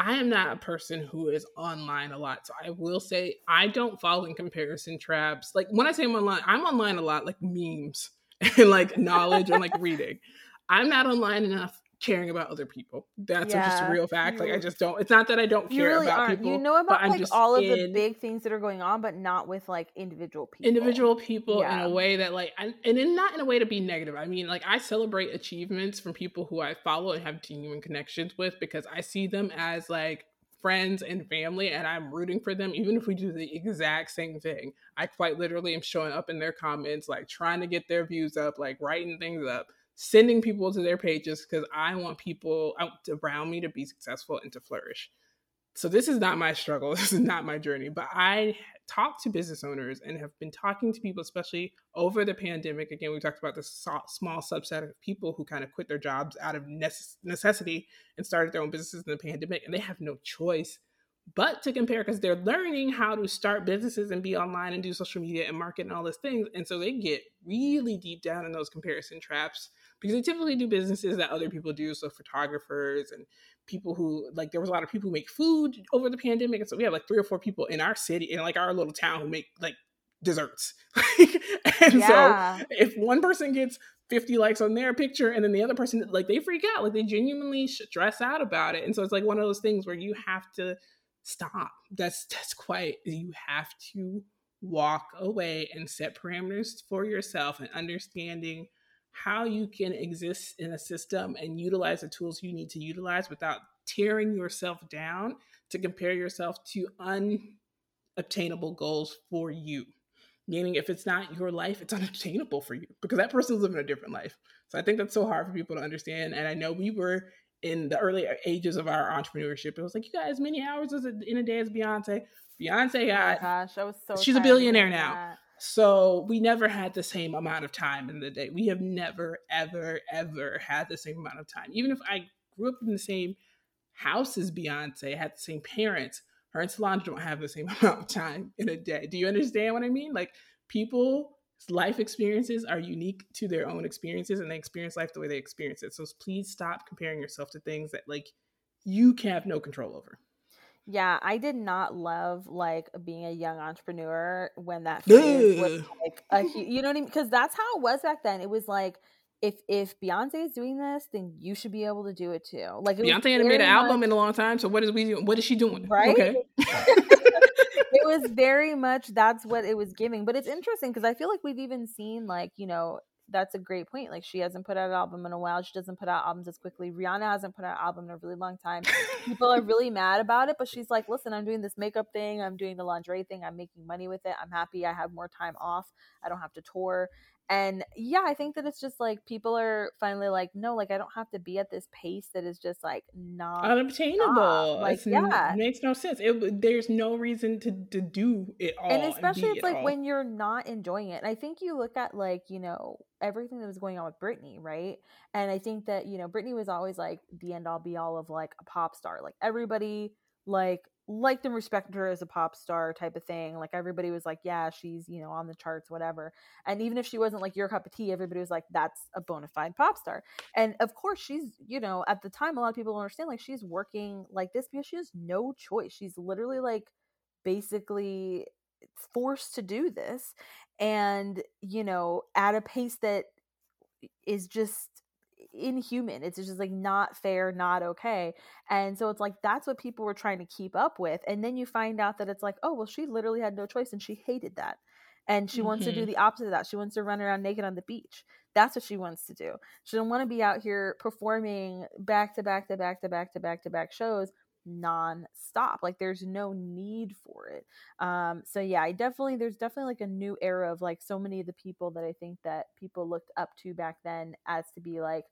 I am not a person who is online a lot. So I will say I don't fall in comparison traps. Like when I say I'm online, I'm online a lot, like memes and like knowledge and like reading. I'm not online enough caring about other people. That's just a real fact. Like I just don't. It's not that I don't care really about aren't people. you know about like all of the big things that are going on but not with like individual people individual people in a way that like and, and in not in a way to be negative i mean like i celebrate achievements from people who i follow and have genuine connections with because i see them as like friends and family and i'm rooting for them even if we do the exact same thing i quite literally am showing up in their comments like trying to get their views up like writing things up sending people to their pages because i want people out around me to be successful and to flourish. So this is not my struggle this is not my journey but i talk to business owners and have been talking to people especially over the pandemic. Again we talked about this so- small subset of people who kind of quit their jobs out of necessity and started their own businesses in the pandemic and they have no choice but to compare because they're learning how to start businesses and be online and do social media and market and all those things and so they get really deep down in those comparison traps because they typically do businesses that other people do so photographers and people who like there was a lot of people who make food over the pandemic and so we have like three or four people in our city in like our little town who make like desserts. And so if one person gets 50 likes on their picture and then the other person like they freak out like they genuinely stress out about it and so it's like one of those things where you have to stop. That's that's quite you have to walk away and set parameters for yourself and understanding how you can exist in a system and utilize the tools you need to utilize without tearing yourself down to compare yourself to unobtainable goals for you. Meaning if it's not your life it's unattainable for you because that person's living a different life. So i think that's so hard for people to understand. And i know we were in the early ages of our entrepreneurship. It was like you got as many hours as a, in a day as beyonce? Beyonce oh got gosh i was so she's a billionaire now. that. So we never had the same amount of time in the day. We have never, ever, ever had the same amount of time. Even if I grew up in the same house as Beyonce, had the same parents, her and Solange don't have the same amount of time in a day. Do you understand what I mean? Like people's life experiences are unique to their own experiences and they experience life the way they experience it. So please stop comparing yourself to things that like you can have no control over. Yeah, I did not love like being a young entrepreneur when that was like a you know what I mean? Because that's how it was back then. It was like if if Beyonce is doing this, then you should be able to do it too. Like it Beyonce hadn't made an very album in a long time. So what is we doing? What is she doing? Right? Okay. it was very much that's what it was giving. But it's interesting because I feel like we've even seen like, you know, that's a great point. Like she hasn't put out an album in a while. She doesn't put out albums as quickly. Rihanna hasn't put out an album in a really long time. People are really mad about it, but she's like, listen, I'm doing this makeup thing. I'm doing the lingerie thing. I'm making money with it. I'm happy. I have more time off. I don't have to tour. And yeah, I think that it's just like people are finally like, no, like I don't have to be at this pace that is just like not unobtainable. Like, It's n- yeah. it makes no sense. It there's no reason to to do it all. and especially be it's it like all. when you're not enjoying it and i think you look at like you know everything that was going on with britney right? And i think that you know britney was always like the end all be all of like a pop star. Like everybody like liked and respected her as a pop star type of thing. Like everybody was like yeah she's you know on the charts whatever. And even if she wasn't like your cup of tea everybody was like that's a bona fide pop star. And of course she's you know at the time a lot of people don't understand like she's working like this because she has no choice. She's literally like basically forced to do this and you know at a pace that is just inhuman it's just like not fair not okay and so it's like that's what people were trying to keep up with and then you find out that it's like oh well she literally had no choice and she hated that and she wants to do Mhm. the opposite of that she wants to run around naked on the beach that's what she wants to do she doesn't want to be out here performing back to back to back to back to back to back shows non-stop like there's no need for it. Um so yeah i definitely there's definitely like a new era of like so many of the people that i think that people looked up to back then as to be like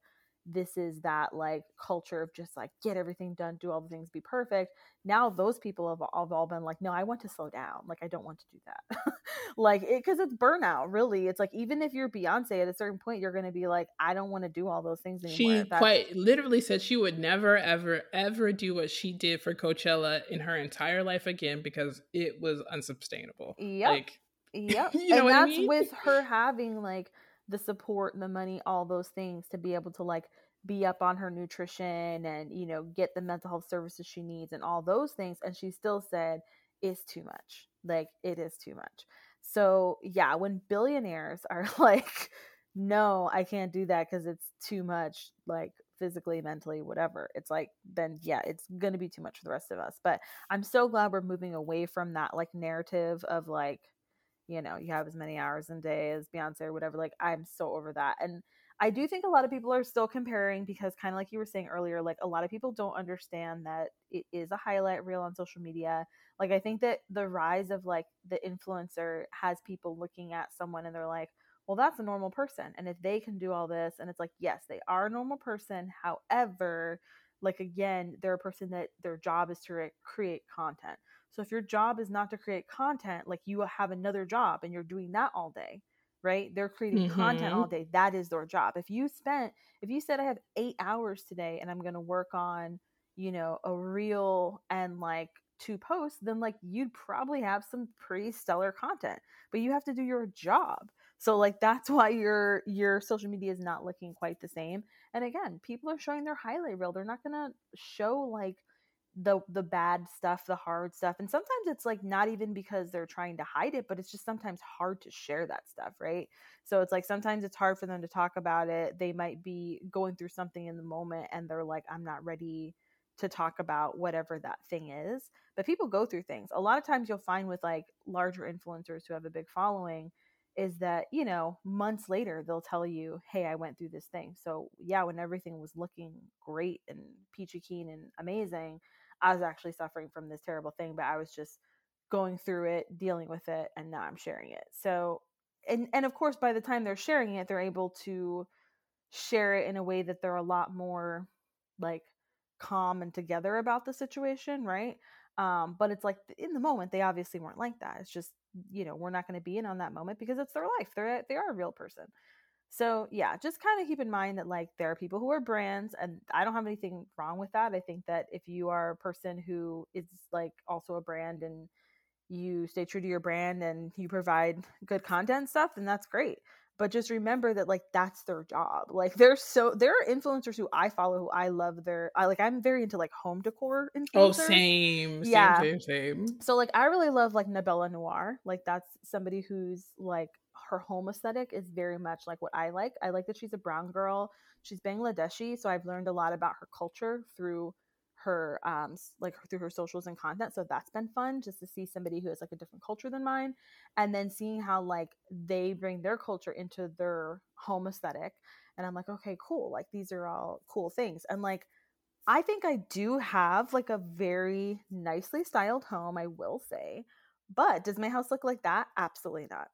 this is that like culture of just like get everything done, do all the things, be perfect. Now those people have, have all been like, no, I want to slow down. Like I don't want to do that. like it because it's burnout, really. It's like even if you're Beyonce at a certain point, you're gonna be like, I don't want to do all those things anymore. She quite literally said she would never, ever, ever do what she did for Coachella in her entire life again because it was unsustainable. Yep. Like Yep. you know and that's I mean? with her having like the support and the money, all those things to be able to like be up on her nutrition and, you know, get the mental health services she needs and all those things. And she still said, it's too much. Like, it is too much. So, yeah, when billionaires are like, no, I can't do that because it's too much, like physically, mentally, whatever, it's like, then yeah, it's going to be too much for the rest of us. But I'm so glad we're moving away from that like narrative of like, you know, you have as many hours in a day as Beyonce or whatever. Like, I'm so over that. And I do think a lot of people are still comparing because, kind of like you were saying earlier, like a lot of people don't understand that it is a highlight reel on social media. Like, I think that the rise of like the influencer has people looking at someone and they're like, well, that's a normal person. And if they can do all this, and it's like, yes, they are a normal person. However, like again, they're a person that their job is to re- create content. So if your job is not to create content, like you have another job and you're doing that all day, right? They're creating mm-hmm. content all day. That is their job. If you spent, if you said I have eight hours today and I'm going to work on, you know, a reel and like two posts, then like you'd probably have some pretty stellar content, but you have to do your job. So like that's why your your social media is not looking quite the same. And again, people are showing their highlight reel. They're not going to show like the the bad stuff, the hard stuff. And sometimes it's like not even because they're trying to hide it, but it's just sometimes hard to share that stuff, right? So it's like sometimes it's hard for them to talk about it. They might be going through something in the moment and they're like I'm not ready to talk about whatever that thing is. But people go through things. A lot of times you'll find with like larger influencers who have a big following is that, you know, months later they'll tell you, "Hey, I went through this thing." So, yeah, when everything was looking great and peachy keen and amazing, I was actually suffering from this terrible thing, but I was just going through it, dealing with it, and now I'm sharing it. So, and and of course, by the time they're sharing it, they're able to share it in a way that they're a lot more like calm and together about the situation, right? Um, but it's like in the moment, they obviously weren't like that. It's just you know we're not going to be in on that moment because it's their life. They're they are a real person. So yeah, just kind of keep in mind that like there are people who are brands and I don't have anything wrong with that. I think that if you are a person who is like also a brand and you stay true to your brand and you provide good content stuff, then that's great. But just remember that like that's their job. Like there's so there are influencers who I follow who I love their I like I'm very into like home decor oh, influencers. Oh, same. Yeah. Same, same, same. So like I really love like Nabela Noor. Like that's somebody who's like her home aesthetic is very much like what I like. I like that she's a brown girl. She's Bangladeshi, so I've learned a lot about her culture through her um like through her socials and content so that's been fun just to see somebody who has like a different culture than mine and then seeing how like they bring their culture into their home aesthetic and i'm like okay cool like these are all cool things and like i think i do have like a very nicely styled home i will say but does my house look like that absolutely not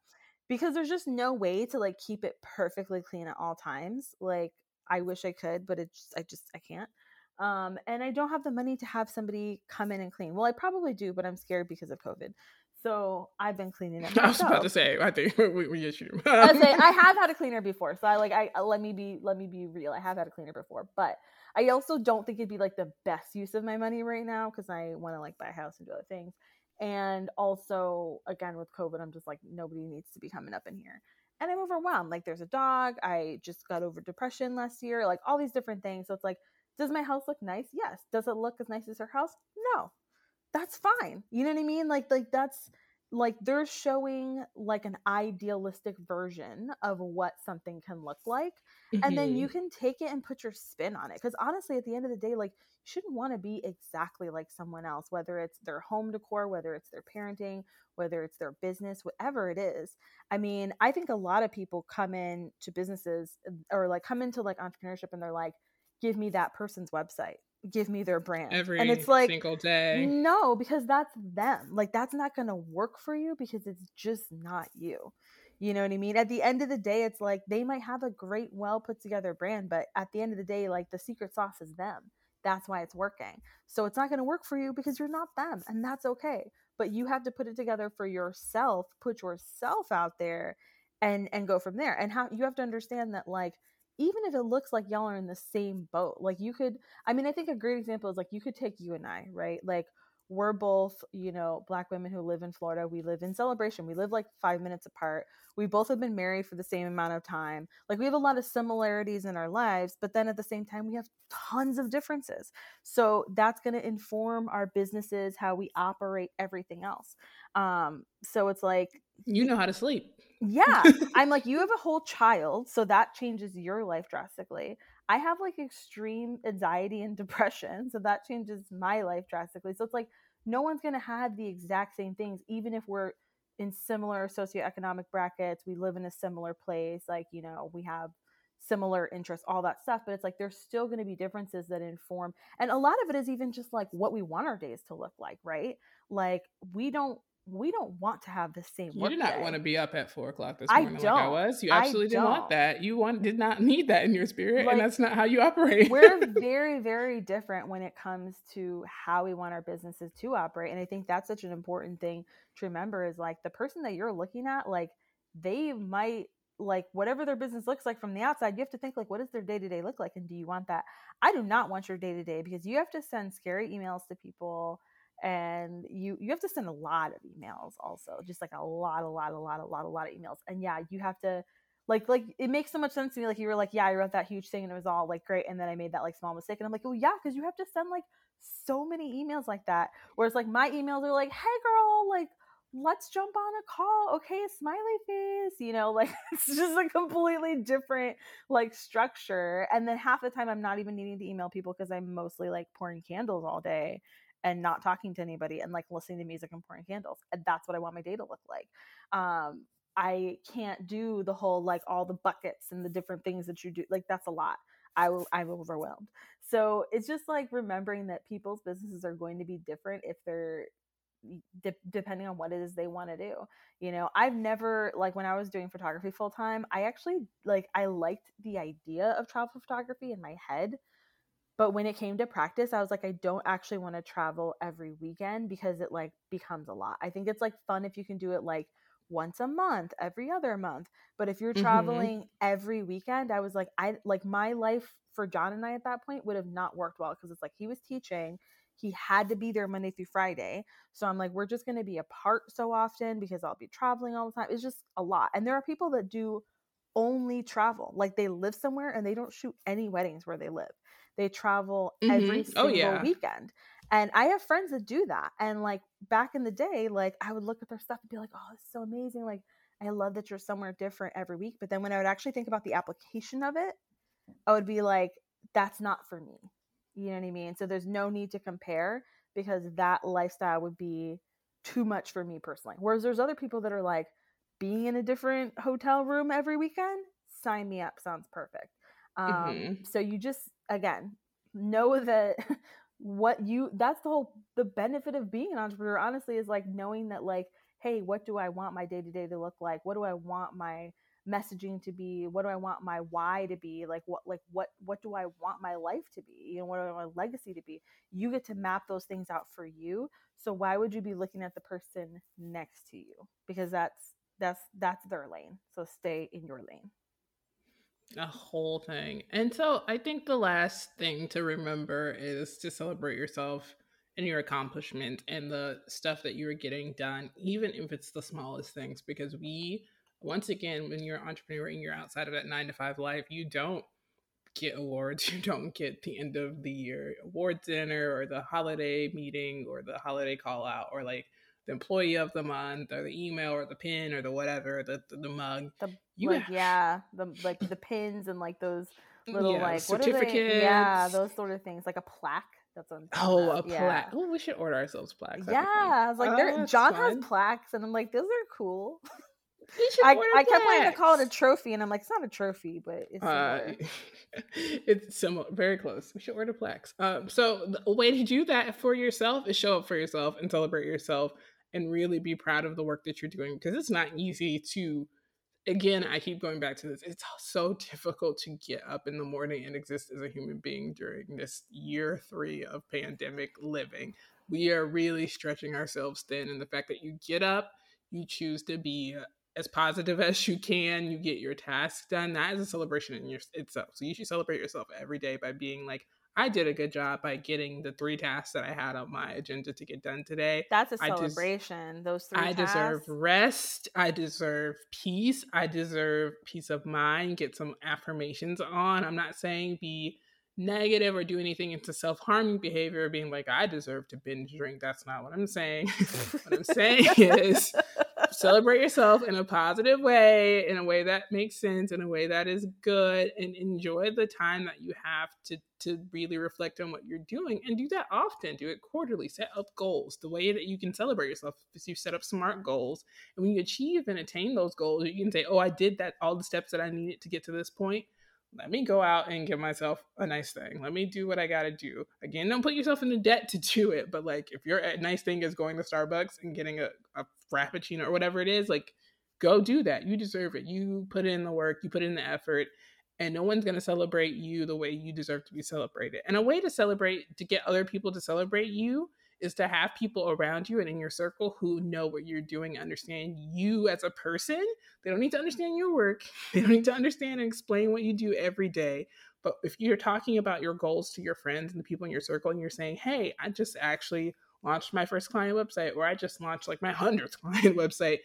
because there's just no way to like keep it perfectly clean at all times. Like I wish I could, but it's I just I can't. Um, and I don't have the money to have somebody come in and clean. Well, I probably do, but I'm scared because of COVID. So I've been cleaning it. Myself. I was about to say, I think we, we issue. I say I have had a cleaner before, so I like I let me be let me be real. I have had a cleaner before, but I also don't think it'd be like the best use of my money right now because I want to like buy a house and do other things. And also, again, with COVID, I'm just like, nobody needs to be coming up in here. And I'm overwhelmed. Like, there's a dog. I just got over depression last year, like all these different things. So it's like, does my house look nice? Yes. Does it look as nice as her house? No. That's fine. You know what I mean? Like, like that's like they're showing like an idealistic version of what something can look like mm-hmm. and then you mm-hmm. can take it and put your spin on it because honestly at the end of the day like you shouldn't want to be exactly like someone else whether it's their home decor whether it's their parenting whether it's their business whatever it is i mean i think a lot of people come in to businesses or like come into like entrepreneurship and they're like give me that person's website give me their brand every and it's like single day no because that's them like that's not going to work for you because it's just not you You know what I mean? At the end of the day, it's like they might have a great, well put together brand, but at the end of the day, like the secret sauce is them. That's why it's working. So it's not going to work for you because you're not them, and that's okay. But you have to put it together for yourself, put yourself out there, and and go from there. And how you have to understand that like even if it looks like y'all are in the same boat, like you could. I mean, I think a great example is like you could take you and I, right? Like we're both, you know, black women who live in Florida. We live in Celebration. We live like five minutes apart. We both have been married for the same amount of time. Like we have a lot of similarities in our lives, but then at the same time, we have tons of differences. So that's going to inform our businesses, how we operate, everything else. Um, so it's like, you know how to sleep. Yeah. I'm like, you have a whole child. So that changes your life drastically. I have like extreme anxiety and depression. So that changes my life drastically. So it's like, no one's going to have the exact same things, even if we're in similar socioeconomic brackets. We live in a similar place. Like, you know, we have similar interests, all that stuff. But it's like there's still going to be differences that inform. And a lot of it is even just like what we want our days to look like, right? Like, we don't we don't want to have the same. You did not day. want to be up at four o'clock this morning I like I was. You absolutely didn't want that. You want did not need that in your spirit, like, and that's not how you operate. we're very, very different when it comes to how we want our businesses to operate, and I think that's such an important thing to remember. Is like the person that you're looking at, like they might like whatever their business looks like from the outside you have to think like what does their day-to-day look like and do you want that i do not want your day-to-day because you have to send scary emails to people and you you have to send a lot of emails also just like a lot a lot a lot a lot a lot of emails and yeah you have to like like it makes so much sense to me like you were like yeah i wrote that huge thing and it was all like great and then i made that like small mistake and i'm like oh yeah because you have to send like so many emails like that whereas like my emails are like hey girl like let's jump on a call okay smiley face you know like it's just a completely different like structure and then half the time i'm not even needing to email people because i'm mostly like pouring candles all day and not talking to anybody and like listening to music and pouring candles. And that's what I want my day to look like. Um, I can't do the whole like all the buckets and the different things that you do. Like that's a lot. I will I'm overwhelmed. So it's just like remembering that people's businesses are going to be different if they're de- depending on what it is they want to do. You know, I've never like when I was doing photography full time, I actually like I liked the idea of travel photography in my head but when it came to practice i was like i don't actually want to travel every weekend because it like becomes a lot i think it's like fun if you can do it like once a month every other month but if you're mm-hmm. traveling mm-hmm. every weekend i was like i like my life for john and i at that point would have not worked well because it's like he was teaching he had to be there monday through friday so i'm like we're just going to be apart so often because i'll be traveling all the time it's just a lot and there are people that do only travel like they live somewhere and they don't shoot any weddings where they live they travel mm-hmm. every oh, single oh, yeah. weekend. And I have friends that do that. And like back in the day, like I would look at their stuff and be like, oh, it's so amazing. Like, I love that you're somewhere different every week. But then when I would actually think about the application of it, I would be like, that's not for me. You know what I mean? So there's no need to compare because that lifestyle would be too much for me personally. Whereas there's other people that are like, being in a different hotel room every weekend, sign me up. Sounds perfect. Um, mm-hmm. So you just again know that what you that's the whole the benefit of being an entrepreneur honestly is like knowing that like hey what do i want my day to day to look like? What do i want my messaging to be? What do i want my why to be? Like what like what what do i want my life to be? You know what do i want my legacy to be? You get to map those things out for you. So why would you be looking at the person next to you? Because that's that's that's their lane. So stay in your lane a whole thing. And so I think the last thing to remember is to celebrate yourself and your accomplishment and the stuff that you're getting done, even if it's the smallest things. Because we, once again, when you're an entrepreneur and you're outside of that nine to five life, you don't get awards. You don't get the end of the year award dinner or the holiday meeting or the holiday call out or like the employee of the month or the email or the pin or the whatever the the, the mug the, you like have... yeah the like the pins and like those little yeah, like certificates yeah those sort of things like a plaque that's on oh a yeah. plaque oh we should order ourselves plaques yeah I, was like oh, john fun. has plaques and i'm like those are cool I, I kept wanting to call it a trophy, and I'm like, it's not a trophy, but it's uh, it's similar, very close. We should order plaques. Um, so the way to do that for yourself is show up for yourself and celebrate yourself and really be proud of the work that you're doing because it's not easy to again, I keep going back to this. It's so difficult to get up in the morning and exist as a human being during this year three of pandemic living. We are really stretching ourselves thin. And the fact that you get up, you choose to be as positive as you can, you get your tasks done. That is a celebration in your, itself. So you should celebrate yourself every day by being like, I did a good job by getting the three tasks that I had on my agenda to get done today. That's a celebration. Des- Those three. I tasks. deserve rest. I deserve peace. I deserve peace of mind. Get some affirmations on. I'm not saying be negative or do anything into self harming behavior, being like, I deserve to binge drink. That's not what I'm saying. what I'm saying is celebrate yourself in a positive way, in a way that makes sense, in a way that is good, and enjoy the time that you have to to really reflect on what you're doing and do that often. Do it quarterly. Set up goals. The way that you can celebrate yourself is you set up smart goals, and when you achieve and attain those goals, you can say, "Oh, I did that. All the steps that I needed to get to this point." Let me go out and give myself a nice thing. Let me do what I got to do. Again, don't put yourself into debt to do it, but like if your eh, nice thing is going to Starbucks and getting a, a frappuccino or whatever it is, like go do that. You deserve it. You put in the work, you put in the effort, and no one's to celebrate you the way you deserve to be celebrated. And a way to celebrate, to get other people to celebrate you, is to have people around you and in your circle who know what you're doing, understand you as a person. They don't need to understand your work, they don't need to understand and explain what you do every day. But if you're talking about your goals to your friends and the people in your circle, and you're saying, hey, I just actually launched my first client website, or I just launched like my 100th client website,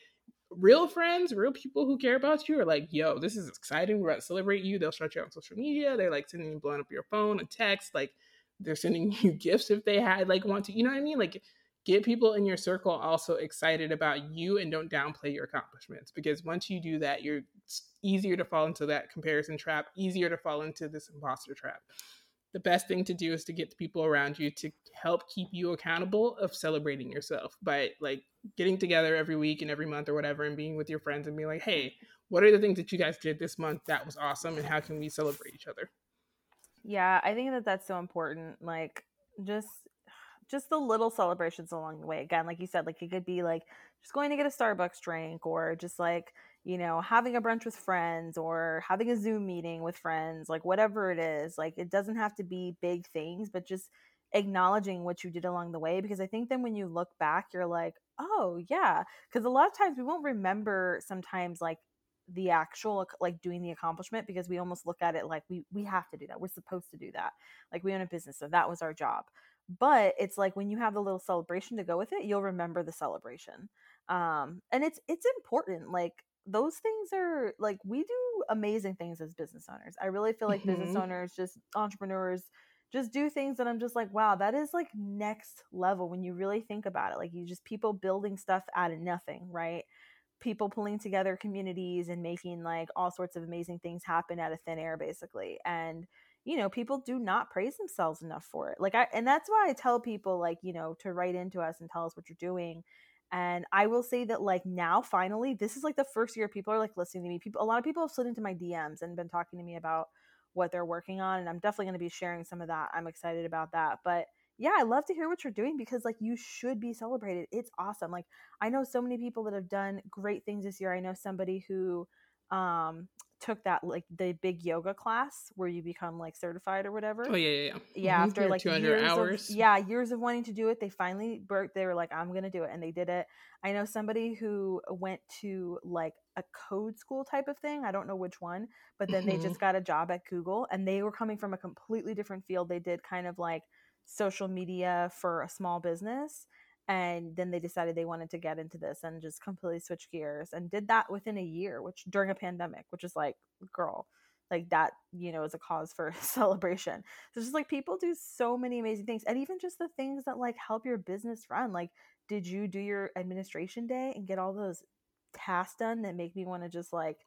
real friends, real people who care about you are like, yo, this is exciting. We're about to celebrate you. They'll start you out on social media. They're like sending you blowing up your phone, a text, like they're sending you gifts if they had like want to you know what i mean? Like get people in your circle also excited about you and don't downplay your accomplishments because once you do that you're easier to fall into that comparison trap easier to fall into this imposter trap. The best thing to do is to get the people around you to help keep you accountable of celebrating yourself by like getting together every week and every month or whatever and being with your friends and being like hey what are the things that you guys did this month that was awesome and how can we celebrate each other yeah, I think that that's so important. Like just just the little celebrations along the way. Again, like you said, like it could be like just going to get a Starbucks drink or just like, you know, having a brunch with friends or having a Zoom meeting with friends, like whatever it is. Like it doesn't have to be big things, but just acknowledging what you did along the way because I think then when you look back, you're like, "Oh, yeah." Cuz a lot of times we won't remember sometimes like the actual like doing the accomplishment because we almost look at it like we we have to do that. We're supposed to do that. Like we own a business so that was our job. But it's like when you have the little celebration to go with it you'll remember the celebration. Um and it's it's important like those things are like we do amazing things as business owners. I really feel like mm-hmm. business owners just entrepreneurs just do things that i'm just like wow that is like next level when you really think about it. Like you just people building stuff out of nothing right people pulling together communities and making like all sorts of amazing things happen out of thin air basically and you know people do not praise themselves enough for it like i and that's why i tell people like you know to write into us and tell us what you're doing and i will say that like now finally this is like the first year people are like listening to me people a lot of people have slid into my dms and been talking to me about what they're working on and i'm definitely going to be sharing some of that i'm excited about that but yeah, I love to hear what you're doing because like you should be celebrated. It's awesome. Like I know so many people that have done great things this year. I know somebody who um took that like the big yoga class where you become like certified or whatever. Oh yeah, yeah, yeah. Yeah, mm-hmm. after like 200 years hours. Of, yeah, years of wanting to do it, they finally broke. They were like, "I'm gonna do it," and they did it. I know somebody who went to like a code school type of thing. I don't know which one, but then mm-hmm. they just got a job at Google, and they were coming from a completely different field. They did kind of like social media for a small business and then they decided they wanted to get into this and just completely switch gears and did that within a year which during a pandemic which is like girl like that you know is a cause for celebration. So just like people do so many amazing things and even just the things that like help your business run like did you do your administration day and get all those tasks done that make me want to just like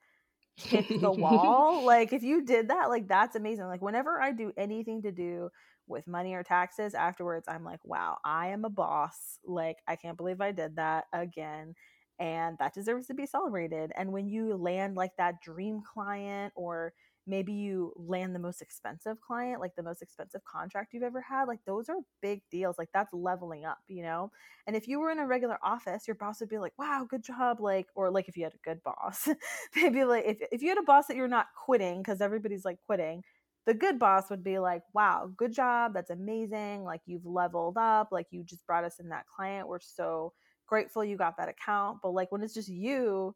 hit the wall? Like if you did that like that's amazing. Like whenever i do anything to do with money or taxes afterwards i'm like wow i am a boss like i can't believe i did that again and that deserves to be celebrated and when you land like that dream client or maybe you land the most expensive client, like the most expensive contract you've ever had. Like those are big deals. Like that's leveling up, you know? And if you were in a regular office, your boss would be like, wow, good job. Like, or like if you had a good boss, maybe like if, if you had a boss that you're not quitting, because everybody's like quitting, the good boss would be like, wow, good job. That's amazing. Like you've leveled up. Like you just brought us in that client. We're so grateful you got that account. But like when it's just you,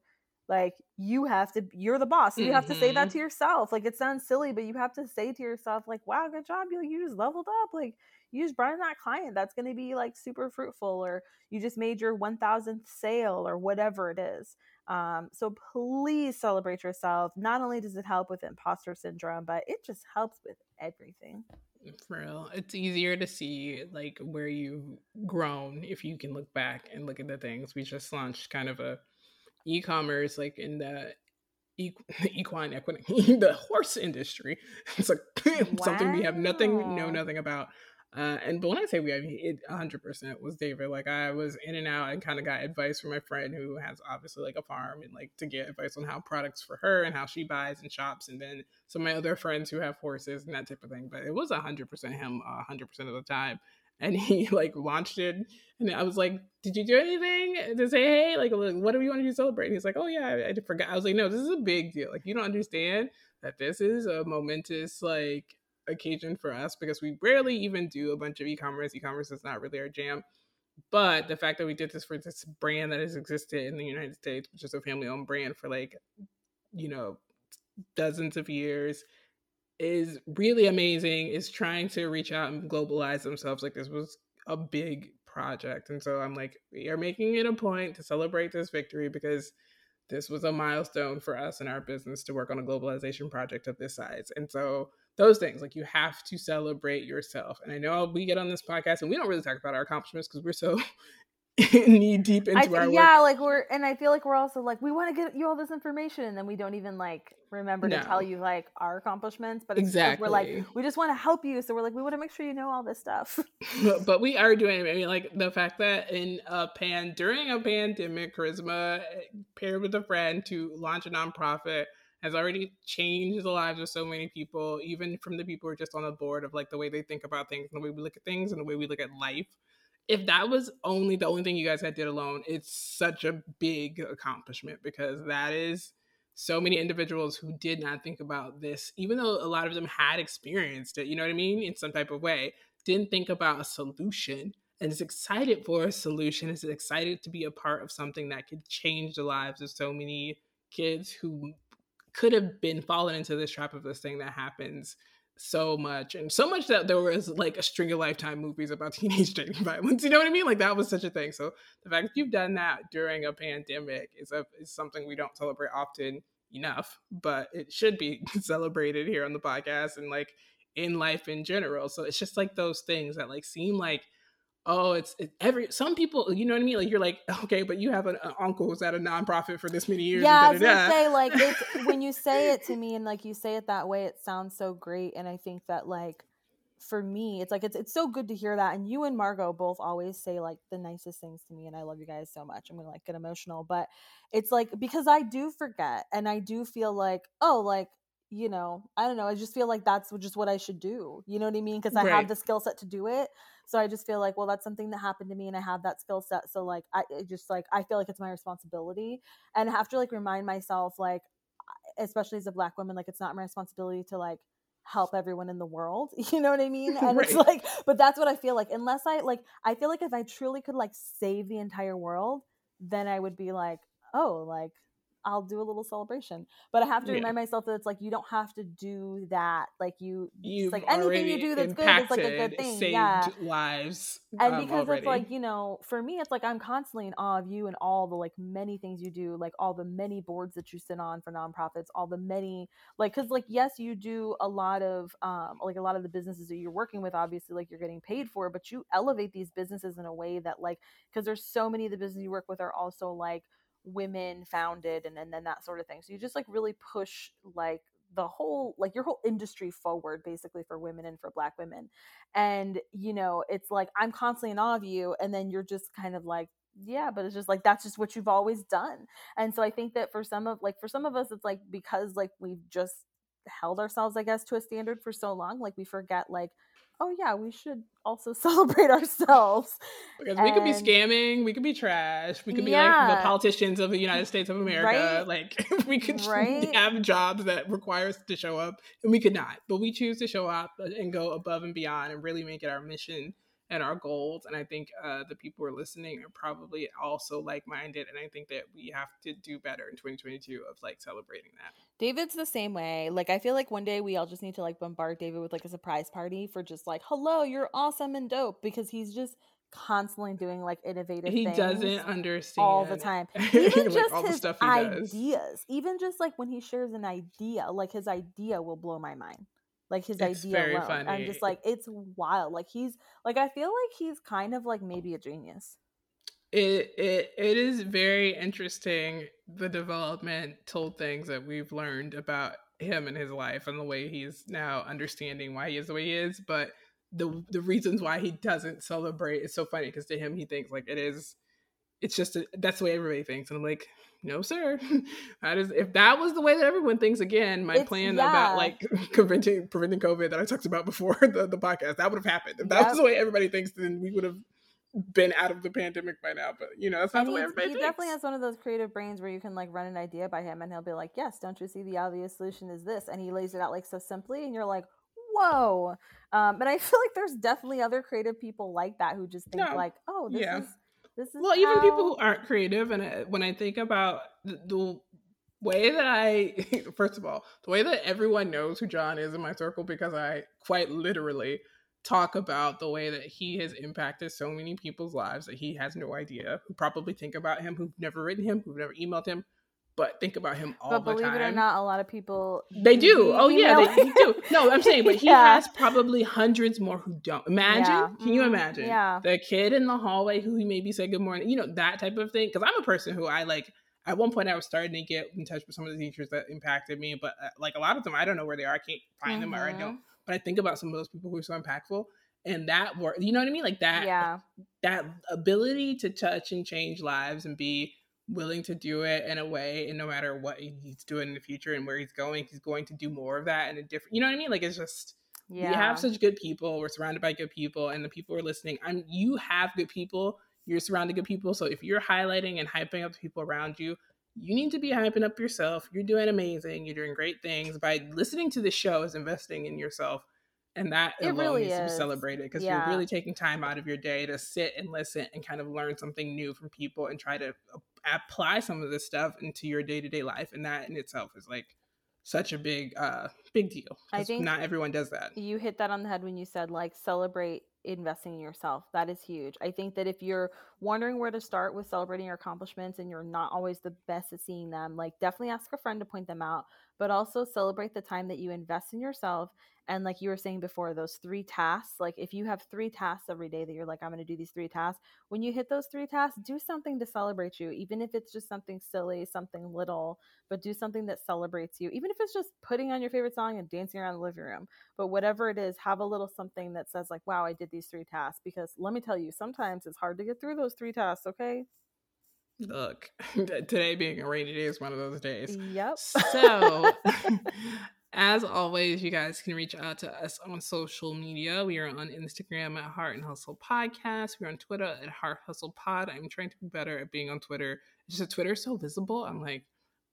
like you have to you're the boss so you have mm-hmm. to say that mm-hmm. to yourself like it sounds silly but you have to say to yourself like wow good job you, you just leveled up like you just brought in that client that's going to be like super fruitful or you just made your 1000th sale or whatever it is um, so please celebrate yourself. Not only does it help with imposter syndrome but it just helps with everything. For real. It's easier to see like where you've grown if you can look back and look at the things. We just launched kind of a e-commerce like in the equine equine the horse industry. It's like wow. something we have nothing know nothing about uh, and but when I say we, I mean it 100% was David. Like I was in and out and kind of got advice from my friend who has obviously like a farm and like to get advice on how products for her and how she buys and shops. And then some of my other friends who have horses and that type of thing. But it was 100% him 100% of the time and he like launched it and i was like did you do anything to say hey like what do we want to do to celebrate and he's like oh yeah I, I forgot i was like no this is a big deal like you don't understand that this is a momentous like occasion for us because we rarely even do a bunch of e-commerce. E-commerce is not really our jam. But the fact that we did this for this brand that has existed in the united states which is a family owned brand for like you know dozens of years is really amazing. Is trying to reach out and globalize themselves. Like this was a big project. And so i'm like we are making it a point to celebrate this victory because this was a milestone for us in our business to work on a globalization project of this size. And so those things like you have to celebrate yourself and i know we get on this podcast and we don't really talk about our accomplishments because we're so knee deep into I, our yeah work. like we're and i feel like we're also like we want to get you all this information and then we don't even like remember no. to tell you like our accomplishments but exactly we're like we just want to help you so we're like we want to make sure you know all this stuff but, but, we are doing i mean like the fact that in a pan during a pandemic charisma eh, paired with a friend to launch a nonprofit has already changed the lives of so many people even from the people who are just on the board of like the way they think about things and the way we look at things and the way we look at life. If that was only the only thing you guys had did alone, it's such a big accomplishment because that is so many individuals who did not think about this, even though a lot of them had experienced it, you know what I mean, in some type of way, didn't think about a solution and is excited for a solution, is excited to be a part of something that could change the lives of so many kids who could have been fallen into this trap of this thing that happens so much and so much that there was like a string of lifetime movies about teenage dating violence you know what i mean? Like that was such a thing. So the fact that you've done that during a pandemic is a is something we don't celebrate often enough but it should be celebrated here on the podcast and like in life in general. So it's just like those things that like seem like oh, it's, it's, every some people, you know what I mean? Like you're like, okay, but you have an, an uncle who's at a nonprofit for this many years. Yeah, I was gonna say like it's, when you say it to me and like you say it that way, it sounds so great, and I think that like for me, it's like it's it's so good to hear that. And you and Margot both always say like the nicest things to me, and I love you guys so much. I'm gonna like get emotional, but it's like because I do forget, and I do feel like oh, like you know, I don't know. I just feel like that's just what I should do. You know what I mean? Because I right. have the skill set to do it. So I just feel like, well, that's something that happened to me and I have that skill set. So like, I just like, I feel like it's my responsibility and I have to like remind myself, like, especially as a black woman, like, it's not my responsibility to like, help everyone in the world you know what i mean and right. it's like but that's what i feel like unless i like i feel like if i truly could like save the entire world then i would be like oh like I'll do a little celebration. But I have to yeah. remind myself that it's like you don't have to do that. Like you, you like anything you do that's good is like a good thing. yeah, lives. And um, because already. it's like you know, for me, it's like I'm constantly in awe of you and all the like many things you do, like all the many boards that you sit on for nonprofits, all the many like because like yes, you do a lot of um like a lot of the businesses that you're working with, obviously like you're getting paid for, but you elevate these businesses in a way that like because there's so many of the businesses you work with are also like women founded and, and then that sort of thing so you just like really push like the whole like your whole industry forward basically for women and for black women and you know it's like i'm constantly in awe of you and then you're just kind of like yeah but it's just like that's just what you've always done and so i think that for some of like for some of us it's like because like we've just held ourselves, I guess, to a standard for so long. Like we forget, like, oh yeah, we should also celebrate ourselves. Because we could be scamming, we could be trash, we could be like the politicians of the United States of America. Right? Like we could right? have jobs that require us to show up, and we could not. But we choose to show up uh, and go above and beyond and really make it our mission and our goals. And I think uh, the people who are listening are probably also like minded. And I think that we have to do better in 2022 of like celebrating that. David's the same way. Like, I feel like one day we all just need to like bombard David with like a surprise party for just like, hello, you're awesome and dope because he's just constantly doing like innovative he doesn't understand all the time even just like, his ideas does. even just like when he shares an idea like his idea will blow my mind like his it's idea alone. Funny. I'm just like it's wild. Like he's like I feel like he's kind of like maybe a genius. It it it is very interesting the developmental things that we've learned about him and his life and the way he's now understanding why he is the way he is, but the the reasons why he doesn't celebrate is so funny because to him he thinks like it is it's just a, that's the way everybody thinks and I'm like no sir that is if that was the way that everyone thinks again my it's, plan yeah. about like preventing preventing covid that i talked about before the, the podcast that would have happened if that yep. was the way everybody thinks then we would have been out of the pandemic by now but you know that's not and the way everybody he thinks. definitely has one of those creative brains where you can like run an idea by him and he'll be like yes don't you see the obvious solution is this and he lays it out like so simply and you're like whoa um, but i feel like there's definitely other creative people like that who just think no. like oh this yeah. is this is well, how... even people who aren't creative, and uh, when I think about the, the way that I, first of all, the way that everyone knows who John is in my circle, because I quite literally talk about the way that he has impacted so many people's lives that he has no idea, who probably think about him, who've never written him, who've never emailed him, but think about him all but the time. But believe it or not, a lot of people they do. Oh yeah, they, they, do. No, I'm saying, but he yeah. has probably hundreds more who don't. Imagine, yeah. can you mm-hmm. imagine? Yeah, the kid in the hallway who he maybe said good morning. You know that type of thing. Because I'm a person who I like. At one point, I was starting to get in touch with some of the teachers that impacted me, but uh, like a lot of them, I don't know where they are. I can't find mm-hmm. them or I don't. Mm-hmm. But I think about some of those people who are so impactful, and that work. You know what I mean? Like that. Yeah. That ability to touch and change lives and be willing to do it in a way and no matter what he's doing in the future and where he's going he's going to do more of that in a different you know what i mean like it's just yeah. we have such good people we're surrounded by good people and the people are listening i'm you have good people you're surrounded good people so if you're highlighting and hyping up the people around you you need to be hyping up yourself you're doing amazing you're doing great things by listening to the show is investing in yourself and that it alone really needs is. to be celebrated because yeah. you're really taking time out of your day to sit and listen and kind of learn something new from people and try to apply some of this stuff into your day-to-day life and that in itself is like such a big uh big deal i think not everyone does that you hit that on the head when you said like celebrate investing in yourself that is huge i think that if you're wondering where to start with celebrating your accomplishments and you're not always the best at seeing them like definitely ask a friend to point them out but also celebrate the time that you invest in yourself and like you were saying before those three tasks like if you have three tasks every day that you're like i'm going to do these three tasks when you hit those three tasks do something to celebrate you even if it's just something silly something little but do something that celebrates you even if it's just putting on your favorite song and dancing around the living room but whatever it is have a little something that says like wow i did these three tasks because let me tell you sometimes it's hard to get through those three tasks okay Look, today being a rainy day is one of those days. Yep. So, as always, you guys can reach out to us on social media. We are on Instagram at Heart and Hustle Podcast. We're on Twitter at Heart Hustle Pod. I'm trying to be better at being on Twitter. It's just Twitter so visible. I'm like,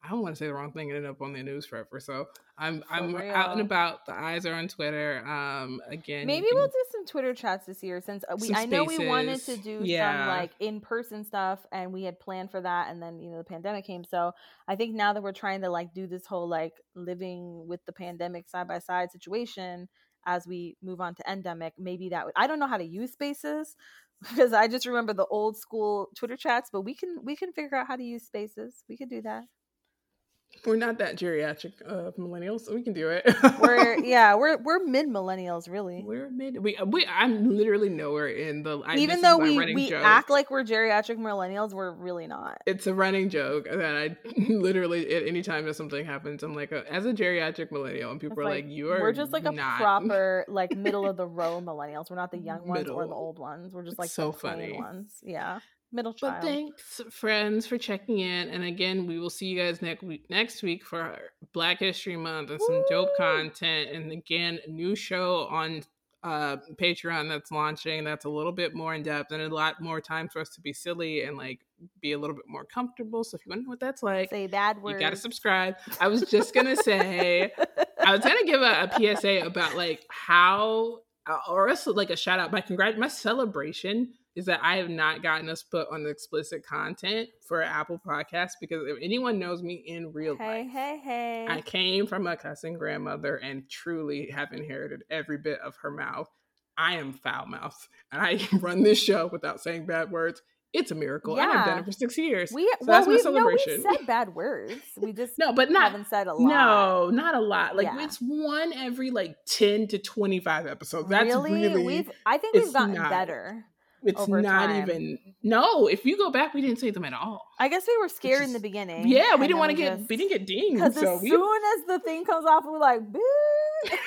I don't want to say the wrong thing and end up on the news forever. So I'm For I'm real. out and about. The eyes are on Twitter. Um, again, maybe can, we'll do some Twitter chats this year since uh, we I know we wanted to do yeah. some like in person stuff and we had planned for that, and then you know the pandemic came. So I think now that we're trying to like do this whole like living with the pandemic side by side situation as we move on to endemic, maybe that would I don't know how to use Spaces because I just remember the old school Twitter chats, but we can we can figure out how to use Spaces. We could do that. We're not that geriatric of millennials, so we can do it. we're yeah, we're we're mid millennials, really. We're mid. We, we I'm literally nowhere in the. I, Even though we we joke. act like we're geriatric millennials, we're really not. It's a running joke that I literally at any time that something happens, I'm like, a, as a geriatric millennial, and people it's are like, like, "You are." We're just like a proper like middle of the row millennials. We're not the young ones middle. or the old ones. We're just like so funny ones. Yeah. Middle child. But thanks, friends, for checking in. And again, we will see you guys next week. Next week for Black History Month and some Woo! dope content. And again, a new show on uh Patreon that's launching. That's a little bit more in depth and a lot more time for us to be silly and like be a little bit more comfortable. So if you want to know what that's like, say bad words. You gotta subscribe. I was just gonna say, I was gonna give a, a PSA about like how, or also like a shout out. My congrat, my celebration is that I have not gotten us put on the explicit content for Apple Podcasts because if anyone knows me in real hey, life, hey, hey, I came from a cussing grandmother and truly have inherited every bit of her mouth. I am foul mouth and I run this show without saying bad words. It's a miracle. Yeah. And I've done it for six years. We, so well, that's my celebration. No, we said bad words. We just no, but not haven't said a lot. No, not a lot. Like yeah. it's one every like ten to twenty five episodes. That's really, really we've. I think we've gotten not, better. It's not time. even no. If you go back, we didn't say them at all. I guess we were scared is, in the beginning. Yeah, we didn't want to get just, we didn't get dinged. Because so as we, soon as the thing comes off, we're like, boo.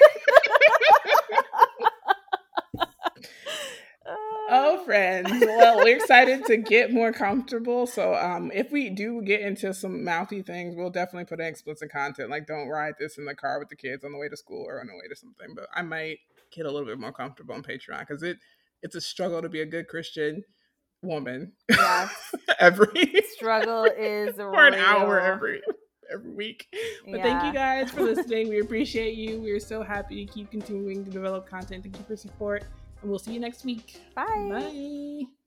oh friends well we're excited to get more comfortable so um if we do get into some mouthy things we'll definitely put in explicit content like don't ride this in the car with the kids on the way to school or on the way to something but i might get a little bit more comfortable on patreon because it it's a struggle to be a good Christian woman. Yes. every struggle is for real. an hour every every week. But yeah. thank you guys for listening. we appreciate you. We're so happy to keep continuing to develop content. Thank you for support. And we'll see you next week. Bye. Bye.